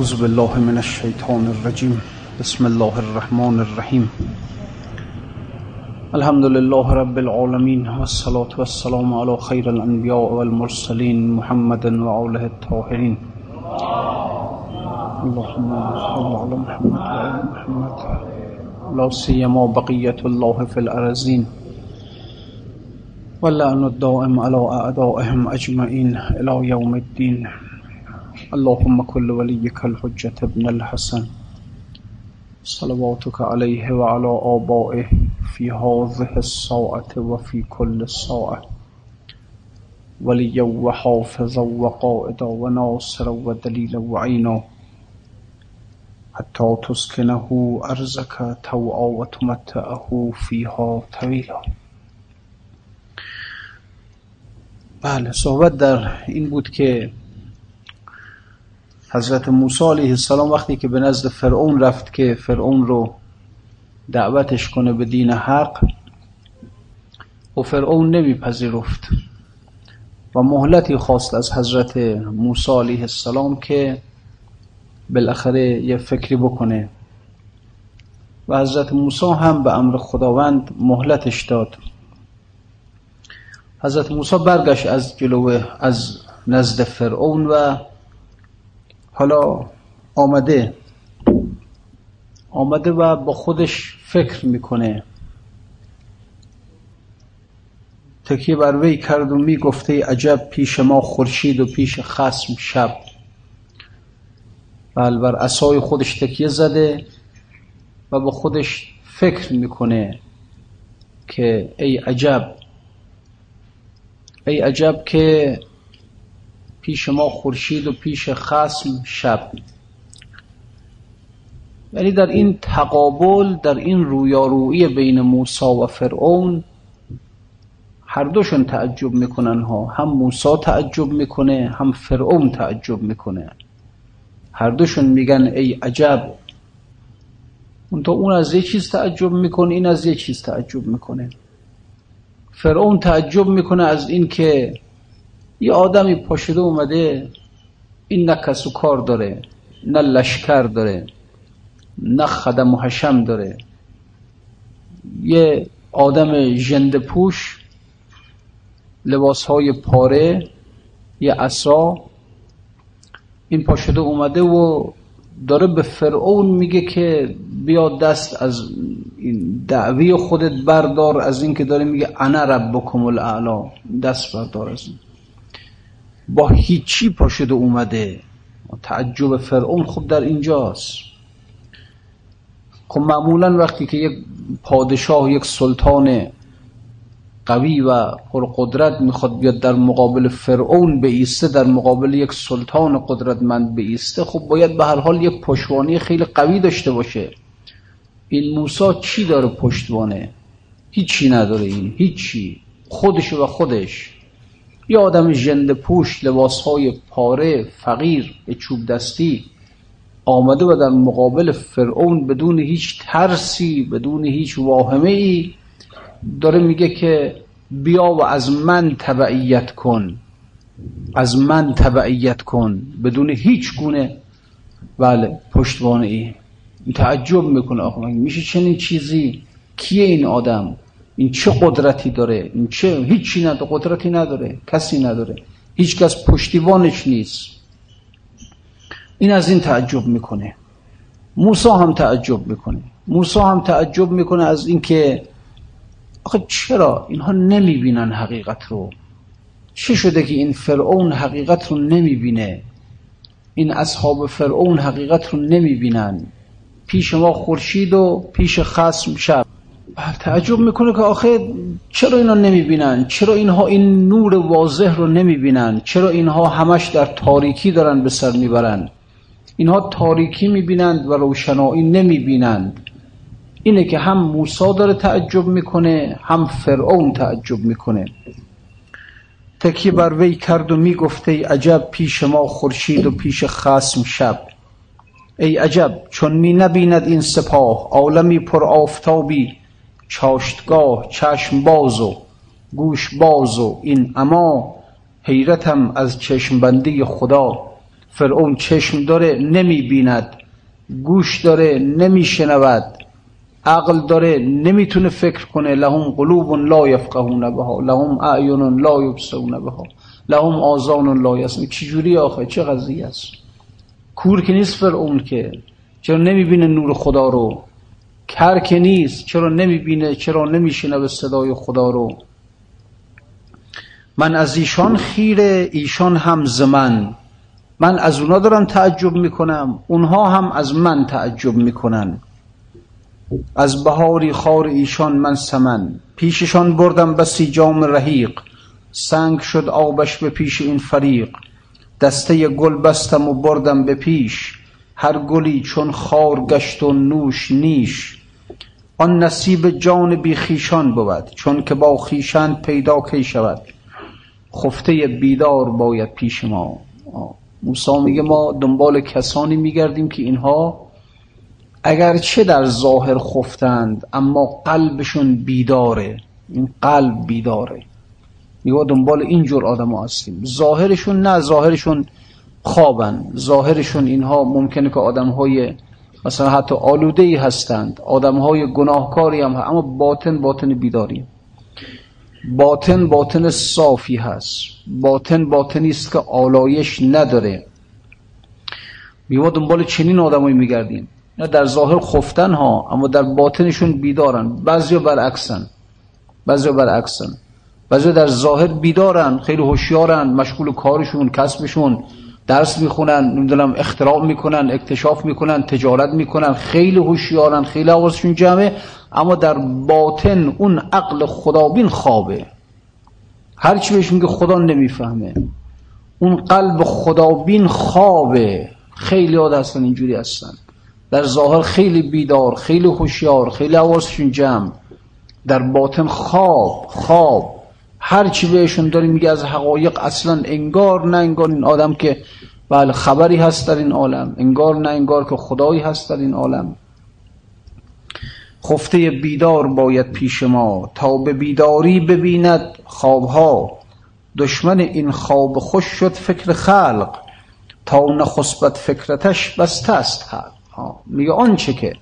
أعوذ بالله من الشيطان الرجيم. بسم الله الرحمن الرحيم. الحمد لله رب العالمين والصلاة والسلام على خير الأنبياء والمرسلين محمد وآله الطاهرين. اللهم صل على محمد وآل محمد. لا سيما بقية الله في الأرزين. واللعن الدائم على أعدائهم أجمعين إلى يوم الدين. اللهم كل وليك الحجة ابن الحسن. صلواتك عليه وعلى آبائه في هذه الساعة وفي كل ساعة. وليا وحافظا وقائدا وناصرا ودليلا وعينا. حتى تسكنه أرزك توعا وتمتعه فيها طويلا بله صحبت در این بود که حضرت موسی علیه السلام وقتی که به نزد فرعون رفت که فرعون رو دعوتش کنه به دین حق و فرعون نمیپذیرفت. و مهلتی خواست از حضرت موسی علیه السلام که بالاخره یه فکری بکنه. و حضرت موسی هم به امر خداوند مهلتش داد. حضرت موسی برگشت از جلو از نزد فرعون و حالا آمده. آمده و با خودش فکر می‌کنه. تکیه بر وی کرد و می‌گفته عجب پیش ما خورشید و پیش خسم شب. بل بر عصای خودش تکیه زده و با خودش فکر می‌کنه که ای عجب ای عجب که پیش ما خورشید و پیش خسم شب. یعنی در این تقابل در این رویارویی بین موسی و فرعون هر دوشون تعجب می‌کنن ها. هم موسی تعجب می‌کنه هم فرعون تعجب می‌کنه. هر دوشون میگن ای عجب. اون تا اون از یه چیز تعجب می‌کنه این از یه چیز تعجب می‌کنه. فرعون تعجب می‌کنه از این که یه آدمی پاشده اومده این نه کس و کار داره نه لشکر داره نه خدم و حشم داره. یه آدم جند پوش لباس های پاره یه عصا. این پاشده اومده و داره به فرعون میگه که بیا دست از این دعوی خودت بردار از این که داره میگه انا ربکم الاعلا. دست بردار از این. با هیچی پاشده اومده. تعجب فرعون خب در اینجاست. خب معمولا وقتی که یک پادشاه یک سلطان قوی و پرقدرت می‌خواد بیاد در مقابل فرعون بیسته در مقابل یک سلطان قدرتمند بیسته خب باید به هر حال یک پشتوانه خیلی قوی داشته باشه. این موسی چی داره پشتوانه؟ هیچی نداره این هیچی. خودش و خودش. یه آدم جند پوش لباس های پاره فقیر چوب دستی آمده و در مقابل فرعون بدون هیچ ترسی بدون هیچ واهمه ای داره میگه که بیا و از من تبعیت کن از من تبعیت کن بدون هیچ گونه. بله پشتوانه ای. تعجب می‌کنه. آخه میشه چنین چیزی؟ کیه این آدم؟ این چه قدرتی داره؟ این چه هیچی نداره قدرتی نداره کسی نداره. هیچ کس پشتیبانش نیست. این از این تعجب می‌کنه. موسی هم تعجب می‌کنه. موسی هم تعجب می‌کنه از اینکه آخه چرا اینها نمی‌بینن حقیقت رو؟ چه شده که این فرعون حقیقت رو نمی‌بینه؟ این اصحاب فرعون حقیقت رو نمی‌بینن. پیش ما خورشید و پیش خسم شب. تعجب می‌کنه که آخه چرا اینا نمی‌بینن؟ چرا اینها این نور واضح رو نمی‌بینن؟ چرا اینها همش در تاریکی دارن به سر می‌برن؟ اینها تاریکی می‌بینند و روشنایی نمی‌بینند. اینه که هم موسی داره تعجب می‌کنه هم فرعون تعجب می‌کنه. تکی بر وی کرد و می‌گفته عجب پیش ما خورشید و پیش خسم شب. ای عجب چون می نبیند این سپاه عالمی پر آفتابی چاشتگاه چشم باز و گوش باز و این اما حیرتم از چشم بندی خدا. فرعون چشم داره نمی‌بیند گوش داره نمیشنود عقل داره نمی‌تونه فکر کنه. لهم قلوب لا یفقهون بها لهم اعین لا یبصرون بها لهم آذان لا یسمعون. چجوری آخه؟ چه قضیه است؟ کور که نیست فرعون که. چرا نمی‌بینه نور خدا رو؟ کر که نیست چرا نمی‌بینه چرا نمیشنه به صدای خدا رو؟ من از ایشان خیره ایشان هم زمن من از اونا دارم تعجب می‌کنم اونها هم از من تعجب می‌کنن. از بهاری خار ایشان من سمن. پیششان بردم بسی جام رحیق. سنگ شد آبش به پیش این فریق. دسته گل بستم و بردم به پیش. هر گلی چون خار گشت و نوش نیش. آن نصیب جان بی خیشان بود چون که با خیشند پیدا کی شود. خفته بیدار باید پیش ما. موسی میگه ما دنبال کسانی میگردیم که اینها اگرچه در ظاهر خفتند اما قلبشون بیداره. این قلب بیداره. میگه دنبال اینجور آدم هستیم. ظاهرشون نه ظاهرشون خوابن. ظاهرشون اینها ممکنه که آدم های مثلا حتی آلوده ای هستند. آدم های گناهکاری هم اما باطن باطن بیداری. باطن باطن صافی هست. باطن باطنی است که آلایش نداره. میوا دنبال چنین آدمایی میگردیم. نه در ظاهر خفتن ها اما در باطنشون بیدارن. بعضی برعکسن. بعضی برعکسن. بعضی در ظاهر بیدارن خیلی هوشیارن مشغول کارشون کسبشون. درس می‌خونن نمی‌دونم اختراع می‌کنن اکتشاف می‌کنن تجارت می‌کنن خیلی هوشیارن خیلی حواسشون جمعه اما در باطن اون عقل خدابین خوابه. هرچی بهش میگه خدا نمی‌فهمه. اون قلب خدابین خوابه. خیلی ها هستن اینجوری هستن. در ظاهر خیلی بیدار خیلی هوشیار خیلی حواسشون جمع. در باطن خواب خواب. هر چی بهشون داری میگه از حقایق اصلا انگار نه انگار این آدم که بله خبری هست در این عالم انگار نه انگار که خدایی هست در این عالم. خفته بیدار باید پیش ما تا به بیداری ببیند خوابها. دشمن این خواب خوش شد فکر خلق تا نخسبت فکرتش بسته است خلق. میگه آنچه که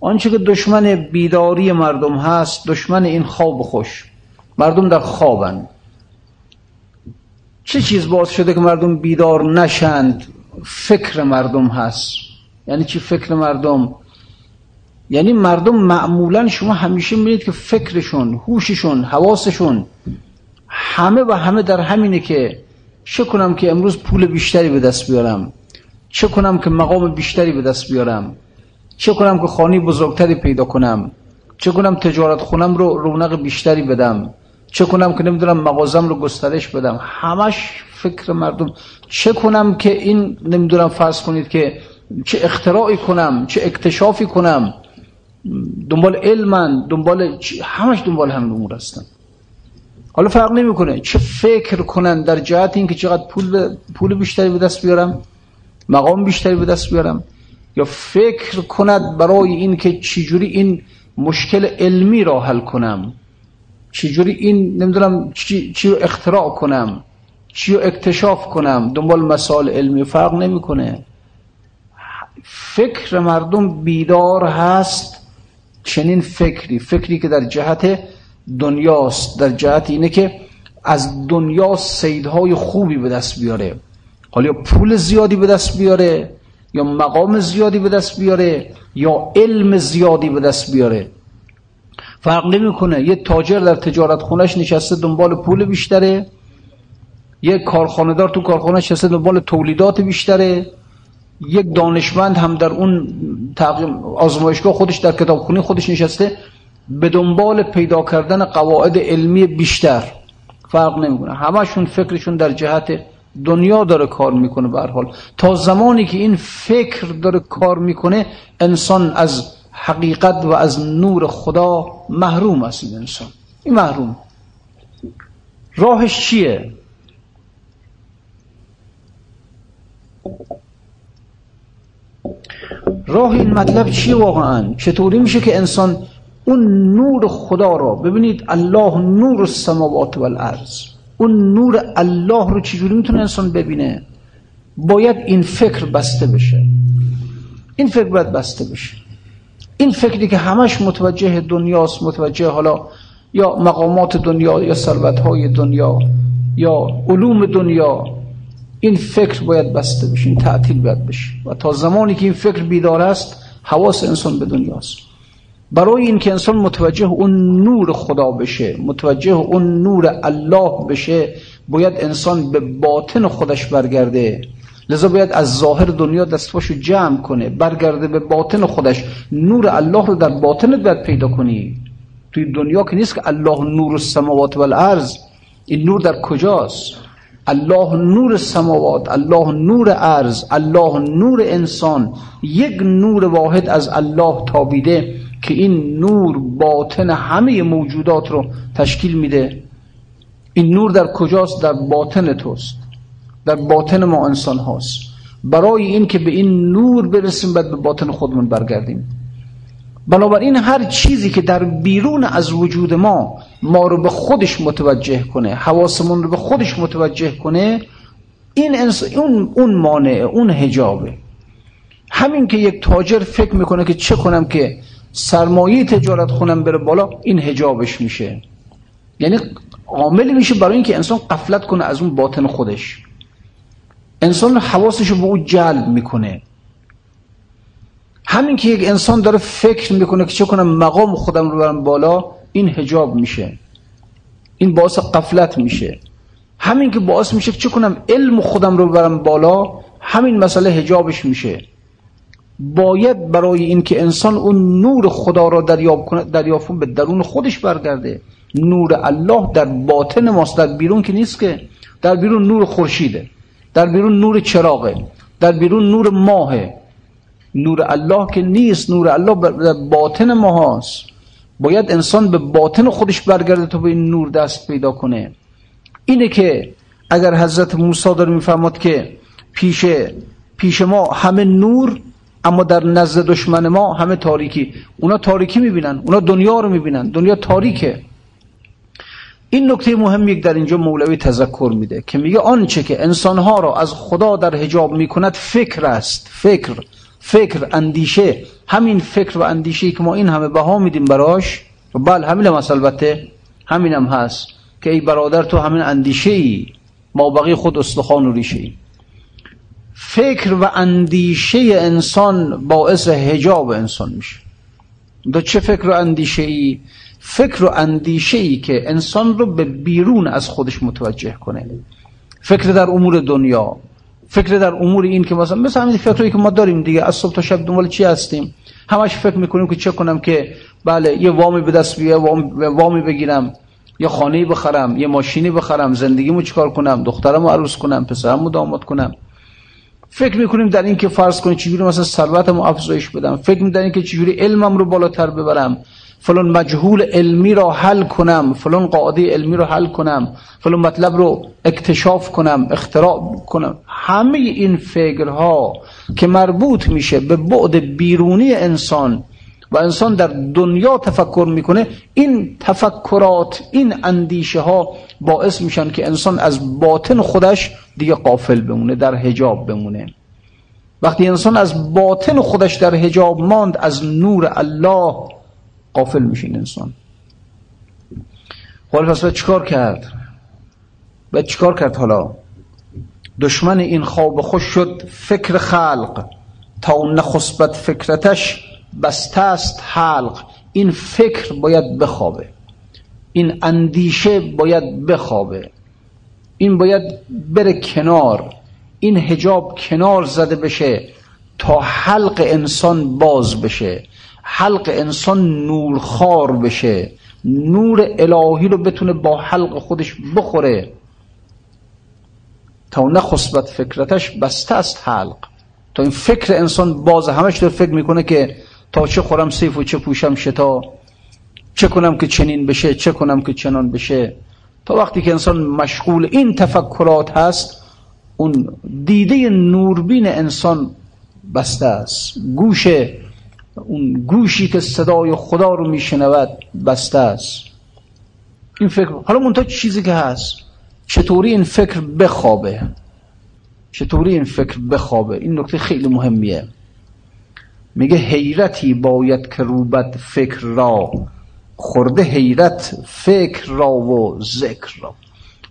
آنچه که دشمن بیداری مردم هست دشمن این خواب خوش. مردم در خوابن. چه چیز باز شده که مردم بیدار نشند؟ فکر مردم هست. یعنی چی فکر مردم؟ یعنی مردم معمولا شما همیشه می‌بینید که فکرشون هوششون حواسشون همه و همه در همینه که چه کنم که امروز پول بیشتری به دست بیارم؟ چه کنم که مقام بیشتری به دست بیارم؟ چه کنم که خانی بزرگتری پیدا کنم؟ چه کنم تجارت خونم رو رونق بیشتری بدم؟ چه کنم که نمی‌دونم مغازم رو گسترش بدم. همش فکر مردم. چه کنم که این نمی‌دونم فرض کنید که چه اختراعی کنم چه اکتشافی کنم. دنبال علمن دنبال همش دنبال همین امور هستن. حالا فرق نمی‌کنه. چه فکر کنن در جهت اینکه چقدر پول پول بیشتری به دست بیارم مقام بیشتری به دست بیارم یا فکر کند برای این که چجوری این مشکل علمی را حل کنم. چجوری این نمی‌دونم چی, رو اختراع کنم؟ چی رو اکتشاف کنم؟ دنبال مسائل علمی فرق نمی‌کنه. فکر مردم بیدار هست چنین فکری. فکری که در جهت دنیاست. در جهت اینه که از دنیا سیدهای خوبی به دست بیاره. حالا یا پول زیادی به دست بیاره یا مقام زیادی به دست بیاره یا علم زیادی به دست بیاره. فرق نمی‌کنه. یه تاجر در تجارت خونش نشسته دنبال پول بیشتره. یه کارخانهدار تو کارخانه نشسته دنبال تولیدات بیشتره. یک دانشمند هم در اون آزمایشگاه خودش در کتابخونه خودش نشسته به دنبال پیدا کردن قواعد علمی بیشتر. فرق نمی‌کنه. همشون فکرشون در جهت دنیا داره کار می‌کنه به حال. تا زمانی که این فکر داره کار می‌کنه انسان از حقیقت و از نور خدا محروم است این انسان. این محروم. راهش چیه؟ راه این مطلب چیه واقعا؟ چطوری میشه که انسان اون نور خدا را ببینید الله نور السماوات والارض اون نور الله رو چجوری می‌تونه انسان ببینه؟ باید این فکر بسته بشه. این فکر باید بسته بشه. این فکری که همش متوجه دنیاست متوجه حالا یا مقامات دنیا یا ثروت های دنیا یا علوم دنیا این فکر باید بسته بشه این تعطیل باید بشه. و تا زمانی که این فکر بیدار است حواس انسان به دنیاست برای اینکه انسان متوجه اون نور خدا بشه متوجه اون نور الله بشه باید انسان به باطن خودش برگرده. لذا باید از ظاهر دنیا دستفاشو جمع کنه برگرده به باطن خودش. نور الله رو در باطنت باید پیدا کنی. توی دنیا که نیست که الله نور السماوات والارض. این نور در کجاست؟ الله نور سماوات الله نور ارز الله نور انسان. یک نور واحد از الله تابیده که این نور باطن همه موجودات رو تشکیل میده. این نور در کجاست؟ در باطن توست. در باطن ما انسان هاست. برای این که به این نور برسیم باید به باطن خودمون برگردیم. بنابراین هر چیزی که در بیرون از وجود ما ما رو به خودش متوجه کنه حواسمون رو به خودش متوجه کنه این اون اون مانع اون حجابه. همین که یک تاجر فکر می‌کنه که چه کنم که سرمایه تجارت خونم بره بالا این حجابش میشه. یعنی عاملی میشه برای اینکه انسان قفلت کنه از اون باطن خودش. انسان حواسش رو به او جلب می‌کنه. همین که یک انسان داره فکر می‌کنه که چه کنم مقام خودم رو برم بالا این هجاب میشه. این باعث قفلت میشه. همین که باعث میشه چه کنم علم خودم رو برم بالا همین مسئله هجابش میشه. باید برای اینکه انسان اون نور خدا را دریاب کنه دریافت به درون خودش برگرده. نور الله در باطن ماست در بیرون که نیست که. در بیرون نور خورشیده. در بیرون نور چراغه در بیرون نور ماهه. نور الله که نیست نور الله در باطن ما هست باید انسان به باطن خودش برگرده تا به این نور دست پیدا کنه. اینه که اگر حضرت موسی داره می‌فهمد که پیش پیش ما همه نور اما در نزد دشمن ما همه تاریکی. اونا تاریکی می‌بینن اونا دنیا رو می‌بینن. دنیا تاریکه. این نکته مهم یک در اینجا مولوی تذکر میده که میگه آنچه که انسانها را از خدا در حجاب می‌کند فکر است. فکر فکر اندیشه. همین فکر و اندیشه که ما این همه بها میدیم براش و بله همین هم البته همین هم هست که ای برادر تو همین اندیشه ای ما بقی خود استخوان و ریشه ای. فکر و اندیشه انسان باعث هجاب انسان میشه. دو چه فکر و اندیشه ای فکر و اندیشه ای که انسان رو به بیرون از خودش متوجه کنه. فکر در امور دنیا فکر در امور این که مثلا مثل همین فکری که ما داریم دیگه از صبح تا شب دنبال چی هستیم؟ همش فکر می‌کنیم که چه کنم که بله یه وامی به دست بیه وامی بگیرم یه خانه بخرم یه ماشینی بخرم زندگیمو چیکار کنم دخترمو عروس کنم پسرمو داماد کنم. فکر می‌کنیم در این که فرض کنیم چجوری مثلا ثروتمو افزایش بدم. فکر می‌کنیم که چجوری علمم رو بالاتر ببرم. فلان مجهول علمی را حل کنم فلان قاعده علمی را حل کنم فلان مطلب رو اکتشاف کنم اختراع کنم. همه این فکرها که مربوط میشه به بعد بیرونی انسان و انسان در دنیا تفکر می‌کنه این تفکرات این اندیشه ها باعث میشن که انسان از باطن خودش دیگه قافل بمونه در حجاب بمونه. وقتی انسان از باطن خودش در حجاب ماند از نور الله قافل میشه این انسان. حالا پس باید چیکار کرد؟ باید چیکار کرد حالا؟ دشمن این خواب خوش شد فکر خلق. تا نخسبت فکرتش بسته است حلق. این فکر باید بخوابه. این اندیشه باید بخوابه. این باید بره کنار. این هجاب کنار زده بشه تا حلق انسان باز بشه. حلق انسان نورخار بشه. نور الهی رو بتونه با حلق خودش بخوره. تا نخصبت فکرتش بسته است حلق. تا این فکر انسان باز همش داره فکر می‌کنه که تا چه خورم سیف و چه پوشم شتا چه کنم که چنین بشه چه کنم که چنان بشه. تا وقتی که انسان مشغول این تفکرات هست اون دیده نوربین انسان بسته است. گوش اون گوشی که صدای خدا رو میشنود بسته است. این فکر حالا منتها چیزی که هست چطوری این فکر بخوابه؟ چطوری این فکر بخوابه؟ این نکته خیلی مهمیه. میگه حیرتی باید که روبت فکر را خورده حیرت فکر را و ذکر را.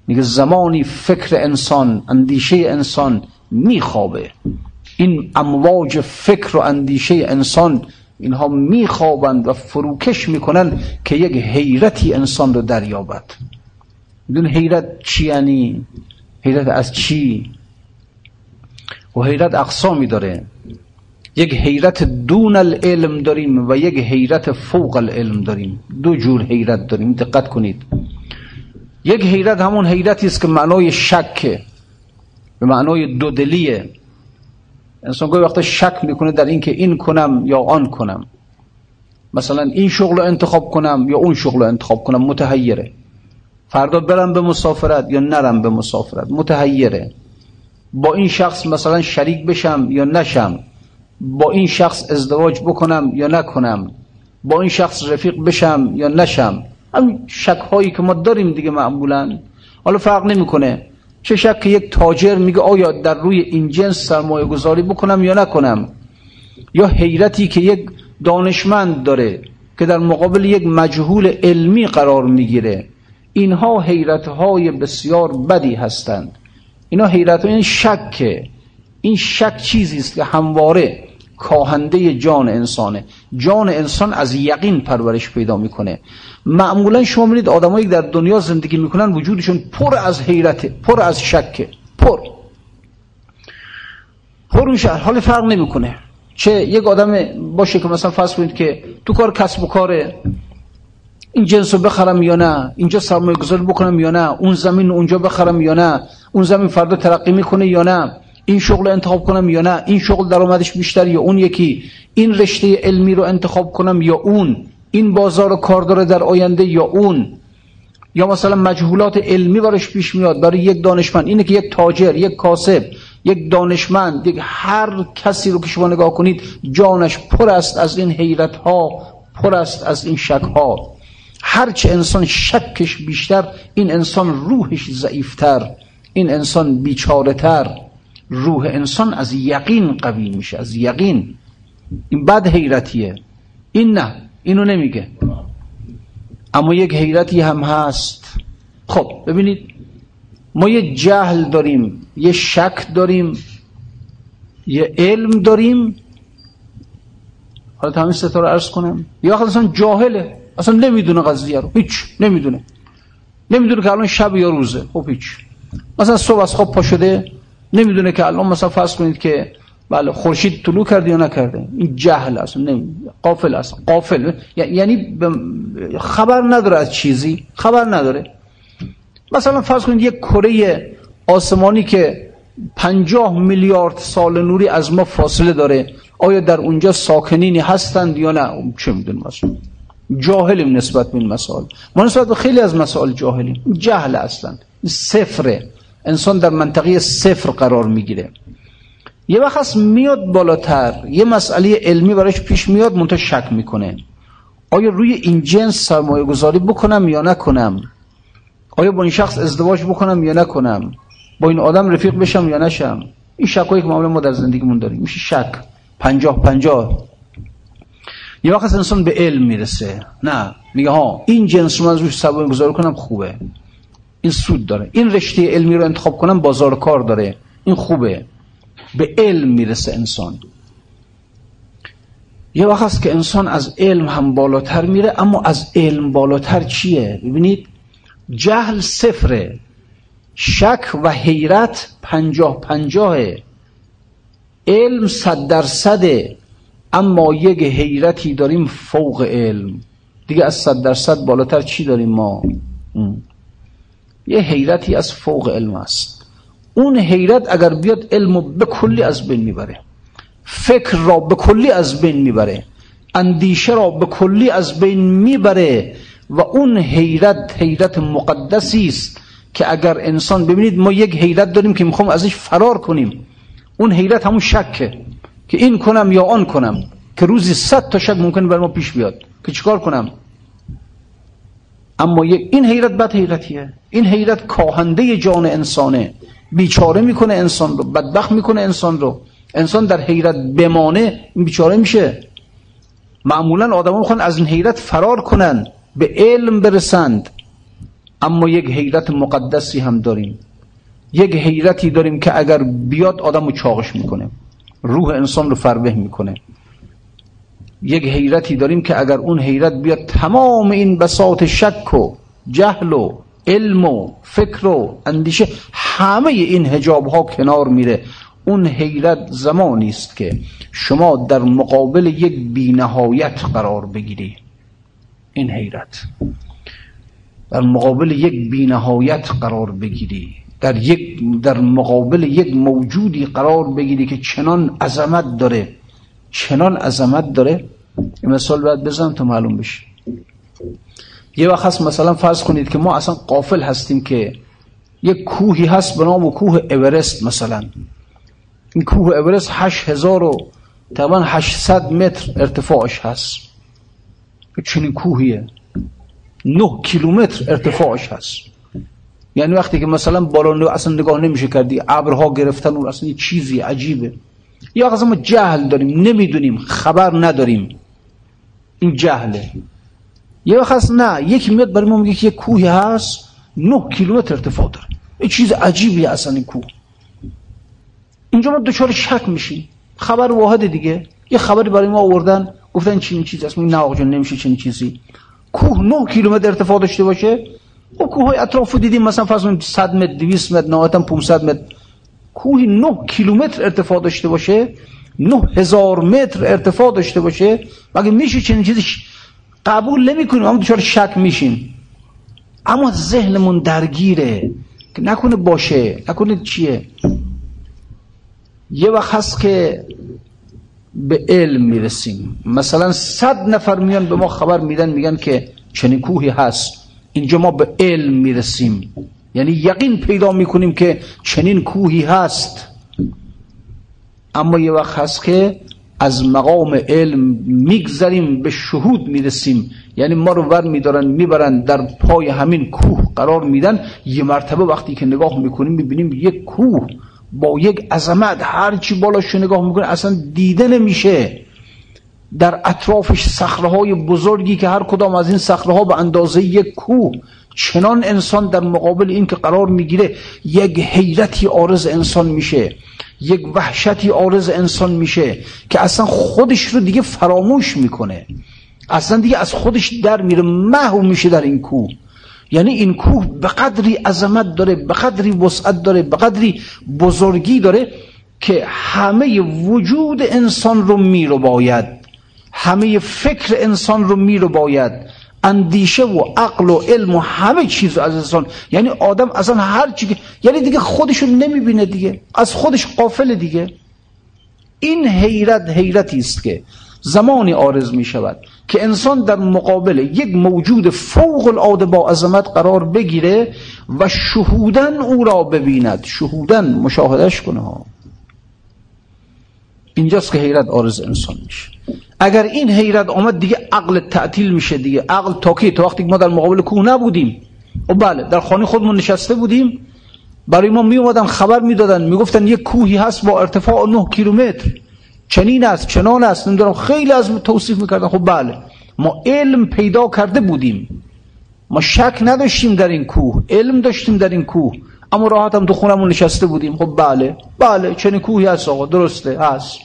میگه زمانی فکر انسان اندیشه انسان میخوابه. این امواج فکر و اندیشه انسان اینها میخوابند و فروکش می‌کنن که یک حیرتی انسان رو دریابد. میدون حیرت چی یعنی؟ حیرت از چی؟ و حیرت اقسامی داره. یک حیرت دون العلم داریم و یک حیرت فوق العلم داریم. دو جور حیرت داریم. دقت کنید. یک حیرت همون حیرتی است که معنای شکه به معنای دودلیه. انسان گاهی وقتا شک می‌کنه در اینکه این کنم یا آن کنم. مثلا این شغل رو انتخاب کنم یا اون شغل رو انتخاب کنم متحیره. فردا برم به مسافرت یا نرم به مسافرت متحیره. با این شخص مثلا شریک بشم یا نشم. با این شخص ازدواج بکنم یا نکنم. با این شخص رفیق بشم یا نشم. همین شک هایی که ما داریم دیگه معمولا. حالا فرق نمی‌کنه. چه شک که یک تاجر میگه آیا در روی این جنس سرمایه گذاری بکنم یا نکنم؟ یا حیرتی که یک دانشمند داره که در مقابل یک مجهول علمی قرار می‌گیره. اینها حیرت های بسیار بدی هستند. اینا حیرت این شکه این شک چیزی است که همواره کاهنده جان انسانه. جان انسان از یقین پرورش پیدا می‌کنه. معمولا شما میرید آدمایی در دنیا زندگی می‌کنن وجودشون پر از حیرته پر از شکه پر. پر اون حال فرق نمی‌کنه. چه یک آدم باشه که مثلا فرض کنید که تو کار کسب و کاره این جنس رو بخرم یا نه اینجا سرمایه گذاری بکنم یا نه اون زمین اونجا بخرم یا نه اون زمین فردا ترقی می‌کنه یا نه. این شغل انتخاب کنم یا نه؟ این شغل درآمدش بیشتر یا اون یکی؟ این رشته علمی رو انتخاب کنم یا اون؟ این بازار کار داره در آینده یا اون؟ یا مثلا مجهولات علمی براش پیش میاد برای یک دانشمند. اینه که یک تاجر یک کاسب یک دانشمند یک هر کسی رو که شما نگاه کنید جانش پر است از این حیرت ها پر است از این شک ها هرچه انسان شکش بیشتر این انسان روحش ضعیفتر این انسان بیچاره تر روح انسان از یقین قوی میشه از یقین. این بد حیرتیه. این نه اینو نمیگه. اما یک حیرتی هم هست. خب ببینید ما یه جهل داریم یه شک داریم یه علم داریم. حالا همین ستا رو عرض کنم. یا اصلا جاهله. اصلا نمی‌دونه قضیه رو. هیچ نمی‌دونه. نمی‌دونه که الان شب یا روزه. خب هیچ. مثلا صبح از خواب پا شده نمی‌دونه که الان مثلا فرض کنید که بله خورشید طلوع کرده یا نکرده. این جهل است قافل است. قافل. یعنی خبر نداره از چیزی. خبر نداره. مثلا فرض کنید یک کره آسمانی که پنجاه میلیارد سال نوری از ما فاصله داره آیا در اونجا ساکنینی هستند یا نه؟ چه می‌دونم مثلا جاهلیم نسبت به این مسائل. ما نسبت به خیلی از مسائل جاهلیم. جهل هستند. صفره. انسان در منطقه صفر قرار می‌گیره. یه وقت میاد بالاتر یه مسئله علمی براش پیش میاد منتها شک می‌کنه. آیا روی این جنس سرمایه گذاری بکنم یا نکنم؟ آیا با این شخص ازدواج بکنم یا نکنم؟ با این آدم رفیق بشم یا نشم؟ این شکایی که معمولا ما در زندگیمون داریم. میشه شک. پنجاه پنجاه. یه وقت انسان به علم می‌رسه. نه. میگه ها این جنس رو من روش سرمایه گذاری کنم خوبه. این سود داره. این رشته علمی رو انتخاب کنم بازار کار داره. این خوبه. به علم می‌رسه انسان. یه وقت هست که انسان از علم هم بالاتر میره اما از علم بالاتر چیه؟ ببینید جهل صفره. شک و حیرت پنجاه پنجاهه. علم صد درصده اما یک حیرتی داریم فوق علم. دیگه از صد درصد بالاتر چی داریم ما؟ یه حیرتی از فوق علم است. اون حیرت اگر بیاد علم به کلی از بین می‌بره. فکر را به کلی از بین می‌بره. اندیشه را به کلی از بین می‌بره و اون حیرت حیرت مقدسی است که اگر انسان ببینید ما یک حیرت داریم که می‌خوام ازش فرار کنیم. اون حیرت همون شکه که این کنم یا آن کنم. که روزی صد تا شک ممکن بر ما پیش بیاد. که چیکار کنم؟ اما این حیرت بد حیرتیه. این حیرت کاهنده جان انسانه. بیچاره می‌کنه انسان رو بدبخت می‌کنه انسان رو. انسان در حیرت بمانه بیچاره میشه. معمولا آدم می‌خوان از این حیرت فرار کنن به علم برسند. اما یک حیرت مقدسی هم داریم. یک حیرتی داریم که اگر بیاد آدم رو چاقش می‌کنه. روح انسان رو فربه می‌کنه. یک حیرتی داریم که اگر اون حیرت بیاد تمام این بساط شک و جهل و علم و فکر و اندیشه همه این هجاب ها کنار میره. اون حیرت زمانی است که شما در مقابل یک بینهایت قرار بگیری. این حیرت. در مقابل یک بینهایت قرار بگیری. در, یک در مقابل یک موجودی قرار بگیری که چنان عظمت داره. چنان عظمت داره یه مثال باید بزنم تا معلوم بشه. یه وقت هست مثلا فرض کنید که ما اصلا قافل هستیم که یک کوهی هست به نام کوه اورست مثلا. این کوه اورست هشت هزار و تقریبا 800 متر ارتفاعش هست. چنین کوهیه. نه کیلومتر ارتفاعش هست. یعنی وقتی که مثلا بالا اصلا نگاه نمیشه کردی ابرها گرفتن اون اصلا چیزی عجیبه. یا اصلا ما جهل داریم نمی‌دونیم خبر نداریم. این جهله. یه وقت نه یکی میاد برای ما میگه که یک کوهی هست نه کیلومتر ارتفاع داره. این چیز عجیبی اصلا این کوه. اینجا ما دچار شک میشیم. خبر واحد دیگه. یه خبری برای ما آوردن گفتن چنین چیزی هست. نه آقا نمیشه چنین چیزی. کوه 9 کیلومتر ارتفاع داشته باشه. او کوه های اطراف دیدیم مثلا فرض 100 متر 200 متر نهایتا 500 متر. کوه 9 کیلومتر ارتفاع داشته باشه 9000 متر ارتفاع داشته باشه مگه میشه چنین چیزی قبول نمی‌کنیم؟ اما دچار شک میشیم. اما ذهنمون درگیره. که نکنه باشه نکنه چیه. یه وقت هست که به علم می‌رسیم. مثلا صد نفر میان به ما خبر میدن میگن که چنین کوهی هست. اینجا ما به علم می‌رسیم. یعنی یقین پیدا می‌کنیم که چنین کوهی هست. اما یه وقت هست که از مقام علم میگذریم به شهود می‌رسیم. یعنی ما رو ور میدارن می‌برن در پای همین کوه قرار میدن. یه مرتبه وقتی که نگاه می‌کنیم می‌بینیم یک کوه با یک عظمت هر چی بالاش نگاه می‌کنه اصلا دیده نمیشه. در اطرافش صخره بزرگی که هر کدام از این صخره ها به اندازه یک کوه چنان انسان در مقابل این که قرار می‌گیره یک حیرتی آرز انسان میشه یک وحشتی آرز انسان میشه که اصلا خودش رو دیگه فراموش می‌کنه. اصلا دیگه از خودش در میره محو میشه در این کوه. یعنی این کوه به قدری عظمت داره به قدری وسعت داره به قدری بزرگی داره که همه وجود انسان رو میرو باید همه فکر انسان رو میرو باید اندیشه و عقل و علم و همه چیز از انسان. یعنی آدم اصلا هر چی که یعنی دیگه خودشو نمی‌بینه دیگه. از خودش قافل دیگه. این حیرت حیرتی است که زمانی آرز می شود که انسان در مقابل یک موجود فوق العاده با عظمت قرار بگیره و شهودن او را ببیند. شهودن مشاهدش کنه اینجاست که حیرت آرز انسان میشه. اگر این حیرت آمد دیگه عقل تعطیل میشه دیگه. عقل تا کی؟ تا وقتی ما در مقابل کوه نبودیم. و بله در خانه خودمون نشسته بودیم. برای ما می اومدن خبر می‌دادن. می‌گفتن یک کوهی هست با ارتفاع 9 کیلومتر. چنین است چنان است. نمی‌دونم خیلی از توصیف می‌کردن. خب بله ما علم پیدا کرده بودیم. ما شک نداشتیم در این کوه. علم داشتیم در این کوه. اما راحت هم تو خونمون نشسته بودیم. خب بله بله چنین کوهی هست آقا. درسته هست.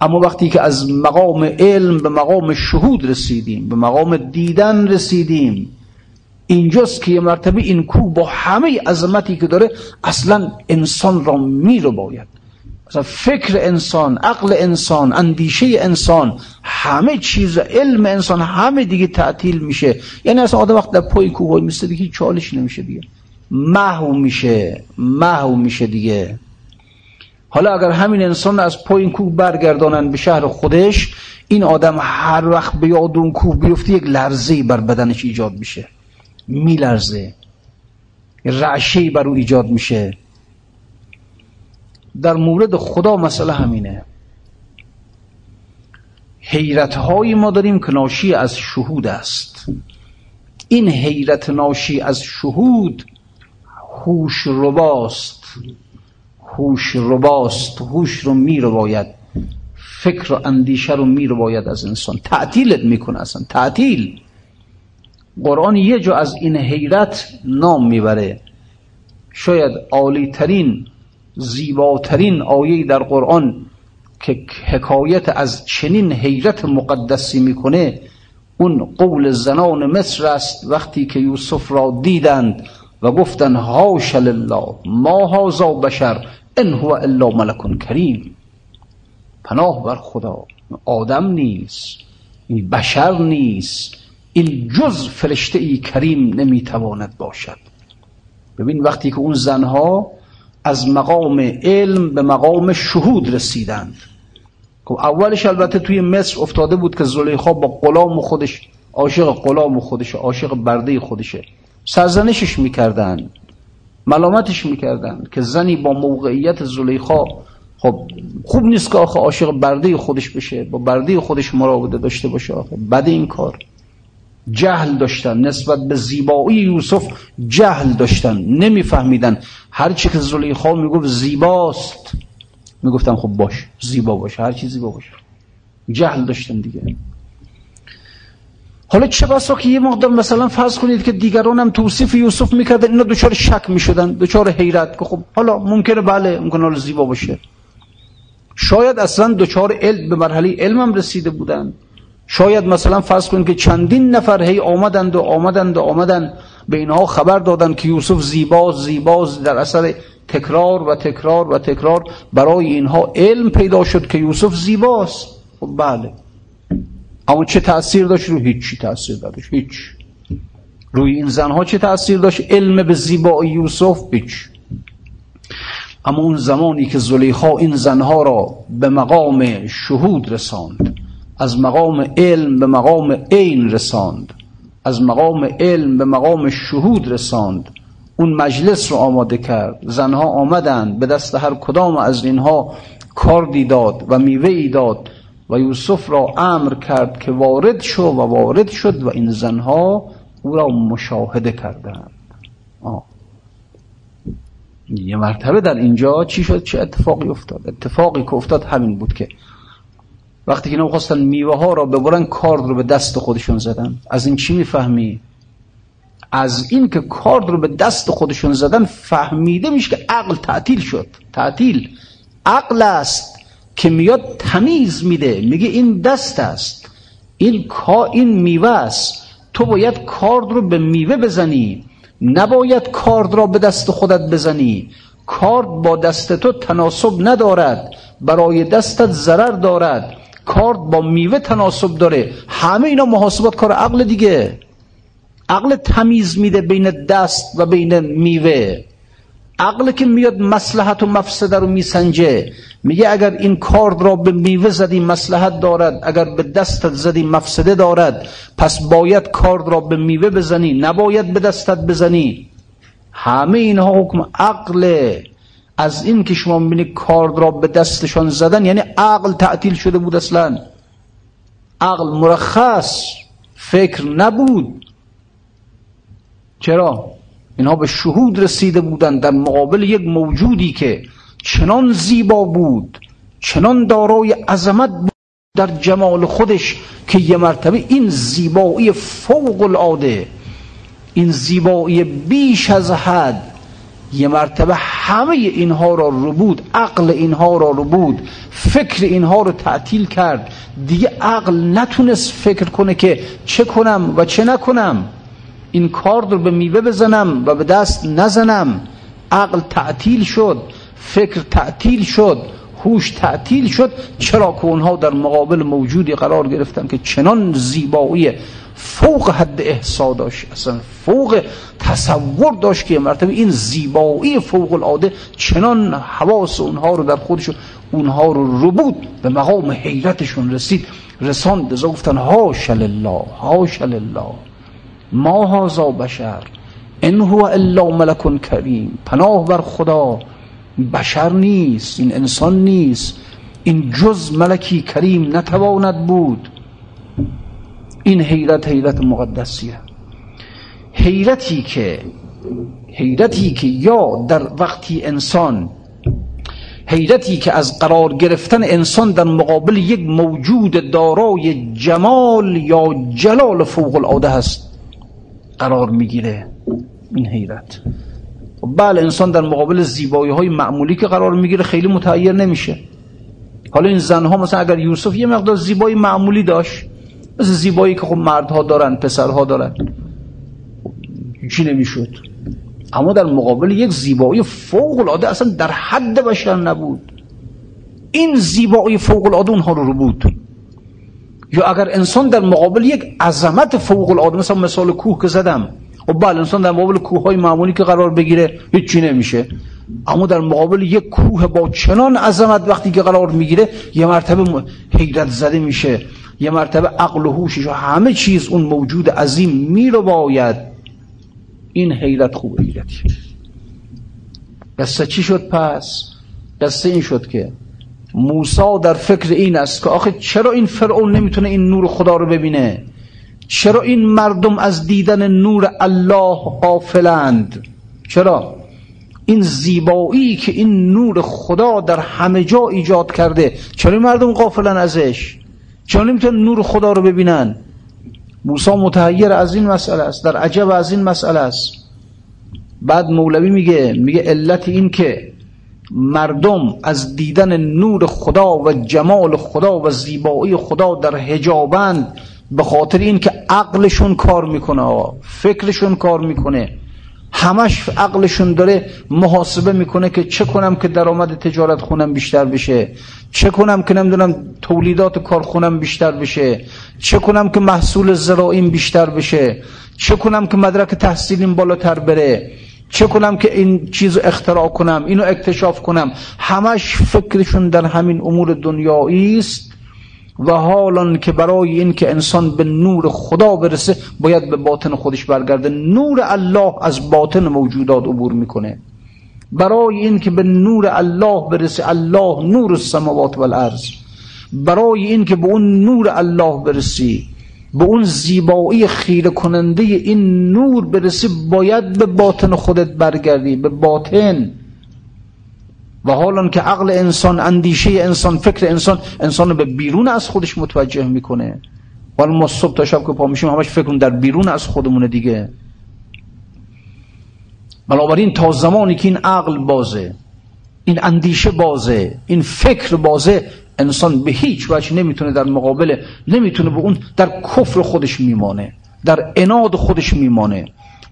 اما وقتی که از مقام علم به مقام شهود رسیدیم به مقام دیدن رسیدیم اینجاست که یه مرتبه این کوه با همه عظمتی که داره اصلا انسان را می رو باید مثلا فکر انسان عقل انسان اندیشه انسان همه چیز علم انسان همه دیگه تعطیل میشه. یعنی اصلا آدم وقت در پای کوه میسته دیگه چالش نمیشه دیگه. محو میشه محو میشه دیگه. حالا اگر همین انسان از پای این کوه برگردانن به شهر خودش این آدم هر وقت به یاد اون کوه بیفته یک لرزه بر بدنش ایجاد میشه. میلرزه. رعشه بر او ایجاد میشه. در مورد خدا مسئله همینه. حیرت های ما داریم که ناشی از شهود است. این حیرت ناشی از شهود هوش رباست. هوش رباست هوش رو می باید فکر و اندیشه رو می باید از انسان. تعطیلت می‌کنه اصلا تعطیل. قرآن یه جا از این حیرت نام می‌بره. شاید عالی ترین زیباترین آیه در قرآن که حکایت از چنین حیرت مقدسی می‌کنه اون قول زنان مصر است وقتی که یوسف را دیدند و گفتن هاش لله ما هازا بشر؟ ان هو الا ملک کریم پناه بر خدا. آدم نیست. این بشر نیست. این جز فرشته ای کریم نمی‌تواند باشد. ببین وقتی که اون زنها از مقام علم به مقام شهود رسیدند. خب اولش البته توی مصر افتاده بود که زلیخا با غلام خودش عاشق غلام خودشه عاشق برده خودشه. سرزنشش می‌کردن. ملامتش می‌کردن که زنی با موقعیت زلیخا خب خوب نیست که آخه عاشق برده خودش بشه با برده خودش مراوده داشته باشه آخه. بد این کار. جهل داشتن. نسبت به زیبایی یوسف جهل داشتن. نمیفهمیدن. هر چی که زلیخا می‌گفت زیباست. می‌گفتن خب باش زیبا باشه هر چی زیبا باشه. جهل داشتن دیگه. حالا چه بسا که یه مقدار مثلا فرض کنید که دیگران هم توصیف یوسف می‌کردن اینا دچار شک می‌شدن دچار حیرت که خب حالا ممکنه بله ممکنه حالا زیبا باشه. شاید اصلا دچار علم به مرحله علمم رسیده بودن. شاید مثلا فرض کنید که چندین نفر هی آمدند و آمدند و آمدند. به اینها خبر دادند که یوسف زیباز زیباز در اثر تکرار و تکرار و تکرار برای اینها علم پیدا شد که یوسف زیباست. خب بله. اما چه تأثیر داشت؟ رو هیچی تأثیر داشت هیچ. روی این زنها چه تأثیر داشت؟ علم به زیبایی یوسف؟ هیچ. اما اون زمانی که زلیخا این زنها را به مقام شهود رساند از مقام علم به مقام عین رساند از مقام علم به مقام شهود رساند اون مجلس رو آماده کرد. زنها آمدند به دست هر کدام از اینها کاردی داد و میوه داد و یوسف را امر کرد که وارد شو و وارد شد و این زنها او را مشاهده کردند. یه مرتبه در اینجا چی شد؟ چه اتفاقی افتاد؟ اتفاقی که افتاد همین بود که وقتی که اینا خواستن میوه ها را ببرن کارد رو به دست خودشون زدن. از این چی می‌فهمی؟ از این که کارد رو به دست خودشون زدن فهمیده میشه که عقل تعطیل شد. تعطیل. عقل است. که میاد تمیز میده. میگه این دست است. این کا این میوه است. تو باید کارد رو به میوه بزنی. نباید کارد را به دست خودت بزنی. کارد با دست تو تناسب ندارد. برای دستت ضرر دارد. کارد با میوه تناسب داره. همه اینا محاسبات کار عقل دیگه. عقل تمیز میده بین دست و بین میوه. عقل که میاد مسلحت و مفسده رو میسنجه میگه اگر این کارد را به میوه زدی مسلحت دارد اگر به دستت زدی مفسده دارد پس باید کارد را به میوه بزنی نباید به دستت بزنی. همه اینها حکم عقل از این که شما می‌بینی کارد را به دستشان زدن یعنی عقل تعطیل شده بود اصلا. عقل مرخص فکر نبود. چرا؟ اینها به شهود رسیده بودند در مقابل یک موجودی که چنان زیبا بود چنان دارای عظمت بود در جمال خودش که یه مرتبه این زیبایی فوق العاده این زیبایی بیش از حد یه مرتبه همه اینها را رو بود عقل اینها را رو بود فکر اینها رو تعطیل کرد. دیگه عقل نتونست فکر کنه که چه کنم و چه نکنم. این کار رو به میوه بزنم و به دست نزنم. عقل تعطیل شد فکر تعطیل شد هوش تعطیل شد. چرا که اونها در مقابل موجودی قرار گرفتن که چنان زیبایی فوق حد احسا داشت اصلا فوق تصور داشت که مرتبه این زیبایی فوق العاده چنان حواس اونها رو در خودشون اونها رو ربود به مقام حیرتشون رسید. رساند گفتن هاش لله هاش لله ما هازا بشر ان هو الا ملک کریم پناه بر خدا بشر نیست این انسان نیست این جز ملکی کریم نتواند بود. این حیرت حیرت مقدسیه. حیرتی که حیرتی که یا در وقتی انسان حیرتی که از قرار گرفتن انسان در مقابل یک موجود دارای جمال یا جلال فوق العاده هست قرار می‌گیره. این حیرت. خب بله انسان در مقابل زیبایی های معمولی که قرار می‌گیره خیلی متعیر نمیشه. حالا این زنها مثلا اگر یوسف یه مقدار زیبایی معمولی داشت مثل زیبایی که خب مردها دارن پسرها دارن چی نمی‌شد؟ اما در مقابل یک زیبایی فوق العاده اصلا در حد بشر نبود. این زیبایی فوق العاده اونها رو رو بود. یا اگر انسان در مقابل یک عظمت فوق العاده مثلا مثال کوه که زدم خب بله انسان در مقابل کوه های معمولی که قرار بگیره هیچی نمیشه اما در مقابل یک کوه با چنان عظمت وقتی که قرار می‌گیره یه مرتبه حیرت زده میشه یه مرتبه عقل و هوشش و همه چیز اون موجود عظیم میره باید این حیرت خوب حیرتی قصه چی شد پس قصه این شد که موسا در فکر این است که آخه چرا این فرعون نمی‌تونه این نور خدا رو ببینه؟ چرا این مردم از دیدن نور الله غافلند؟ چرا؟ این زیبایی که این نور خدا در همه جا ایجاد کرده چرا این مردم غافلن ازش؟ چرا نمی‌تونن نور خدا رو ببینن؟ موسی متحیر از این مسئله است در عجب از این مسئله است. بعد مولوی میگه میگه علت این که مردم از دیدن نور خدا و جمال خدا و زیبایی خدا در هجابند به خاطر این که عقلشون کار می‌کنه فکرشون کار می‌کنه. همش عقلشون داره محاسبه می‌کنه که چه کنم که درآمد تجارت خونم بیشتر بشه چه کنم که نمی‌دونم تولیدات کارخونم بیشتر بشه چه کنم که محصول زراعیم بیشتر بشه چه کنم که مدرک تحصیلیم بالاتر بره. چه کنم که این چیز اختراع کنم اینو اکتشاف کنم؟ همش فکرشون در همین امور دنیایی است و حالا که برای این که انسان به نور خدا برسه باید به باطن خودش برگرده. نور الله از باطن موجودات عبور می‌کنه. برای این که به نور الله برسه الله نور السماوات والارض. برای این که به اون نور الله برسی به اون زیبایی خیره کننده این نور برسی باید به باطن خودت برگردی به باطن. و حالا که عقل انسان اندیشه انسان فکر انسان انسان به بیرون از خودش متوجه می‌کنه. حالا ما صبح تا شب که پا میشیم همش فکر در بیرون از خودمونه دیگه. بنابراین تا زمانی که این عقل بازه این اندیشه بازه این فکر بازه انسان به هیچ وجه نمی‌تونه در مقابل نمی‌تونه به اون در کفر خودش میمانه در اناد خودش میمانه.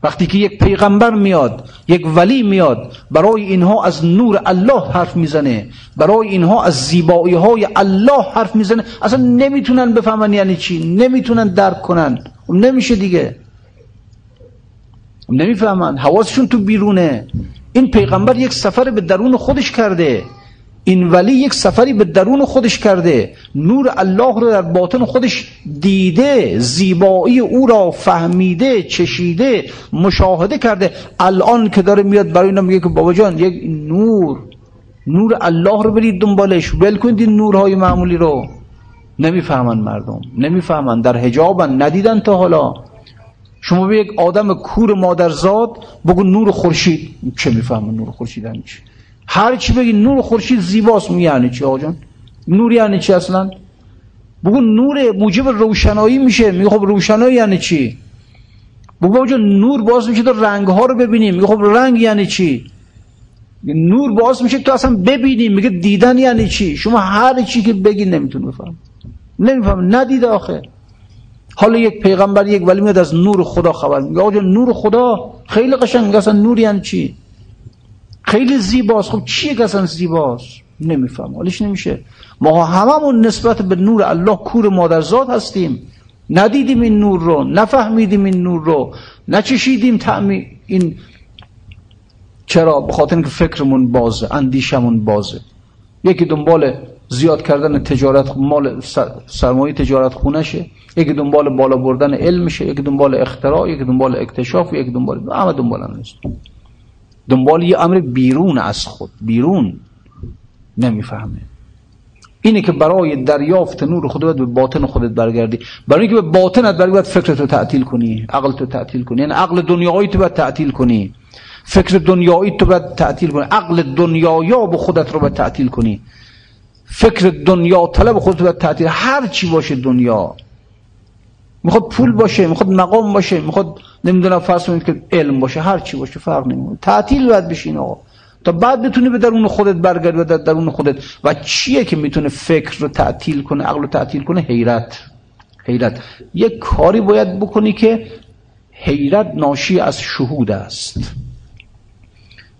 وقتی که یک پیغمبر میاد یک ولی میاد برای اینها از نور الله حرف می‌زنه برای اینها از زیبایی های الله حرف می‌زنه. اصلا نمی‌تونن بفهمن یعنی چی نمی‌تونن درک کنن. نمیشه دیگه. نمی‌فهمن. حواسشون تو بیرونه. این پیغمبر یک سفر به درون خودش کرده. این ولی یک سفری به درون خودش کرده. نور الله رو در باطن خودش دیده زیبایی او را فهمیده چشیده مشاهده کرده. الان که داره میاد برای اینا میگه که بابا جان یک نور. نور الله رو برید دنبالش. ول کنید این نورهای معمولی رو. نمی‌فهمن مردم. نمی‌فهمن. در حجابن. ندیدن تا حالا. شما به یک آدم کور مادرزاد بگو نور خورشید. چه می‌فهمن نور خورشید چی هر چی بگی نور خورشید زیباست می یعنی چی آقا جان نور یعنی چی اصلا بگو نور موجب روشنایی میشه میگه خب روشنایی یعنی چی بگو جان نور باز میشه تو رنگ ها رو ببینیم میگه خب رنگ یعنی چی نور باز میشه تو اصلا ببینیم میگه دیدن یعنی چی شما هر چی که بگی نمی‌تونه بفهم نمیفهم ندیده آخه حالا یک پیغمبر یک ولی میاد از نور خدا خبر میگه آقا نور خدا خیلی قشنگ میگه اصلا نور یعنی چی خیلی زیباست. خب چیه که اصلا زیباست؟ نمیفهم. حالش نمیشه. ما هممون نسبت به نور الله کور مادرزاد هستیم. ندیدیم این نور رو نفهمیدیم این نور رو نچشیدیم تعمی این چرا؟ به خاطر اینکه فکرمون بازه اندیشمون بازه. یکی دنبال زیاد کردن تجارت مال سرمایه تجارت خونشه. یکی دنبال بالا بردن علمشه. یکی دنبال اختراع یکی دنبال اکتشاف یکی دنبال همه دنبال هم نیست دنبال یه امر بیرون از خود. بیرون نمی‌فهمه. اینه که برای دریافت نور خود باید به باطن خودت برگردی. برای اینکه به باطنت برگردی فکرتو تعطیل کنی عقلتو تعطیل کنی. یعنی عقل دنیایی تو باید تعطیل کنی. فکر دنیایی تو باید تعطیل کنی. عقل دنیایا به خودت رو باید تعطیل کنی. فکر دنیا طلب خودت رو باید تعطیل. هر چی باشه دنیا. می‌خواد پول باشه می‌خواد مقام باشه می‌خواد نمی‌دونم فرض کنید که علم باشه هر چی باشه فرق نمی‌کنه. تعطیل باید بشین آقا. تا بعد بتونی به درون خودت برگردی و در درون خودت. و چیه که می‌تونه فکر رو تعطیل کنه عقل رو تعطیل کنه؟ حیرت. حیرت. یک کاری باید بکنی که حیرت ناشی از شهود است.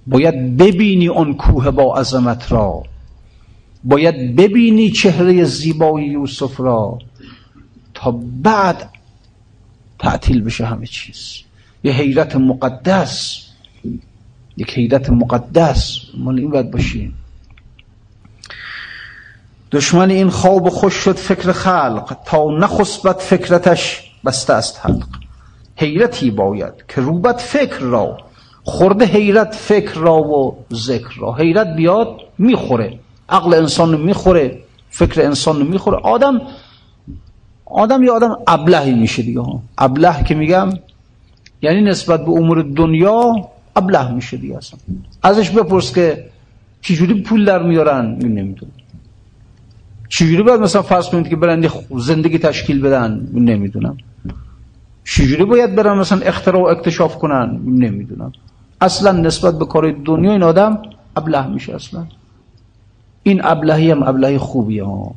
باید ببینی اون کوه با عظمت را. باید ببینی چهره زیبای یوسف را. تا بعد تعطیل بشه همه چیز. یه حیرت مقدس یک حیرت مقدس. مال این باید باشیم دشمن این خواب خوش شد فکر خلق تا نخسبت فکرتش بسته است حلق. حیرتی باید که روبت فکر را خورده حیرت فکر را و ذکر را. حیرت بیاد می‌خوره. عقل انسان می‌خوره فکر انسان می‌خوره. آدم آدم یه آدم ابلهی میشه دیگه. ابله که میگم یعنی نسبت به امور دنیا ابله میشه دیگه اصلا. ازش بپرس که چجوری پول در میارن نمی‌دونه. چجوری باید مثلا فرض کنید که برن زندگی تشکیل بدن نمی‌دونم. چجوری باید برن مثلا اختراع و اکتشاف کنن نمی‌دونم. اصلا نسبت به کار دنیا این آدم ابله میشه اصلا. این ابلهی هم ابلهی خوبیه ها.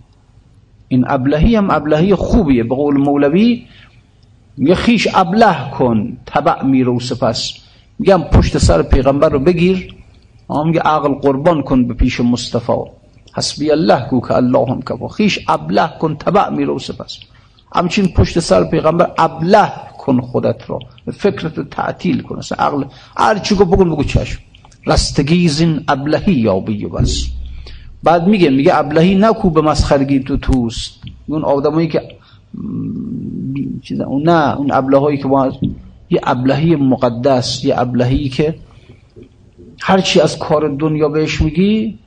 این ابلهی هم ابلهی خوبیه. به قول مولوی میگه خیش ابله کن تبع میرو سپس. میگم پشت سر پیغمبر رو بگیر. میگه عقل قربان کن به پیش مصطفی. حسبی الله گو که الله هم کفا. خیش ابله کن تبع میرو سپس. همچین پشت سر پیغمبر ابله کن خودت را. فکرت تعطیل کن. اصلا عقل هر چی گو بگو بگو چشم. رستگیزین ابلهی یا بیو بس بعد میگه میگه ابلهی نکو به مسخرگی تو توست. اون آدمایی که چیزا اون نه اون ابلهایی که با یه ابلهی مقدس یه ابلهی که هرچی از کار دنیا بهش میگی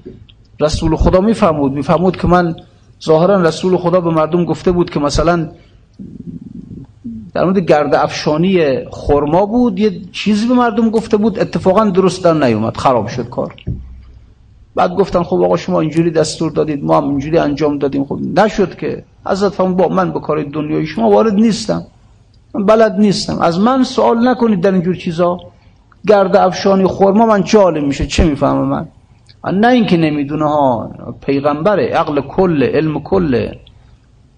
رسول خدا میفهمود میفهمود که من ظاهرا رسول خدا به مردم گفته بود که مثلا در مورد گرد افشانی خرما بود یه چیزی به مردم گفته بود اتفاقا درست در نیومد خراب شد کار. بعد گفتن خب آقا شما اینجوری دستور دادید ما هم اینجوری انجام دادیم. خب نشد که. حضرت هم با من به کار دنیای شما وارد نیستم. من بلد نیستم. از من سوال نکنید در اینجور چیزا. گرد افشانی خورما من چه میشه؟ چه می‌فهمم من؟ نه اینکه نمی‌دونه ها. پیغمبره عقل کل علم کله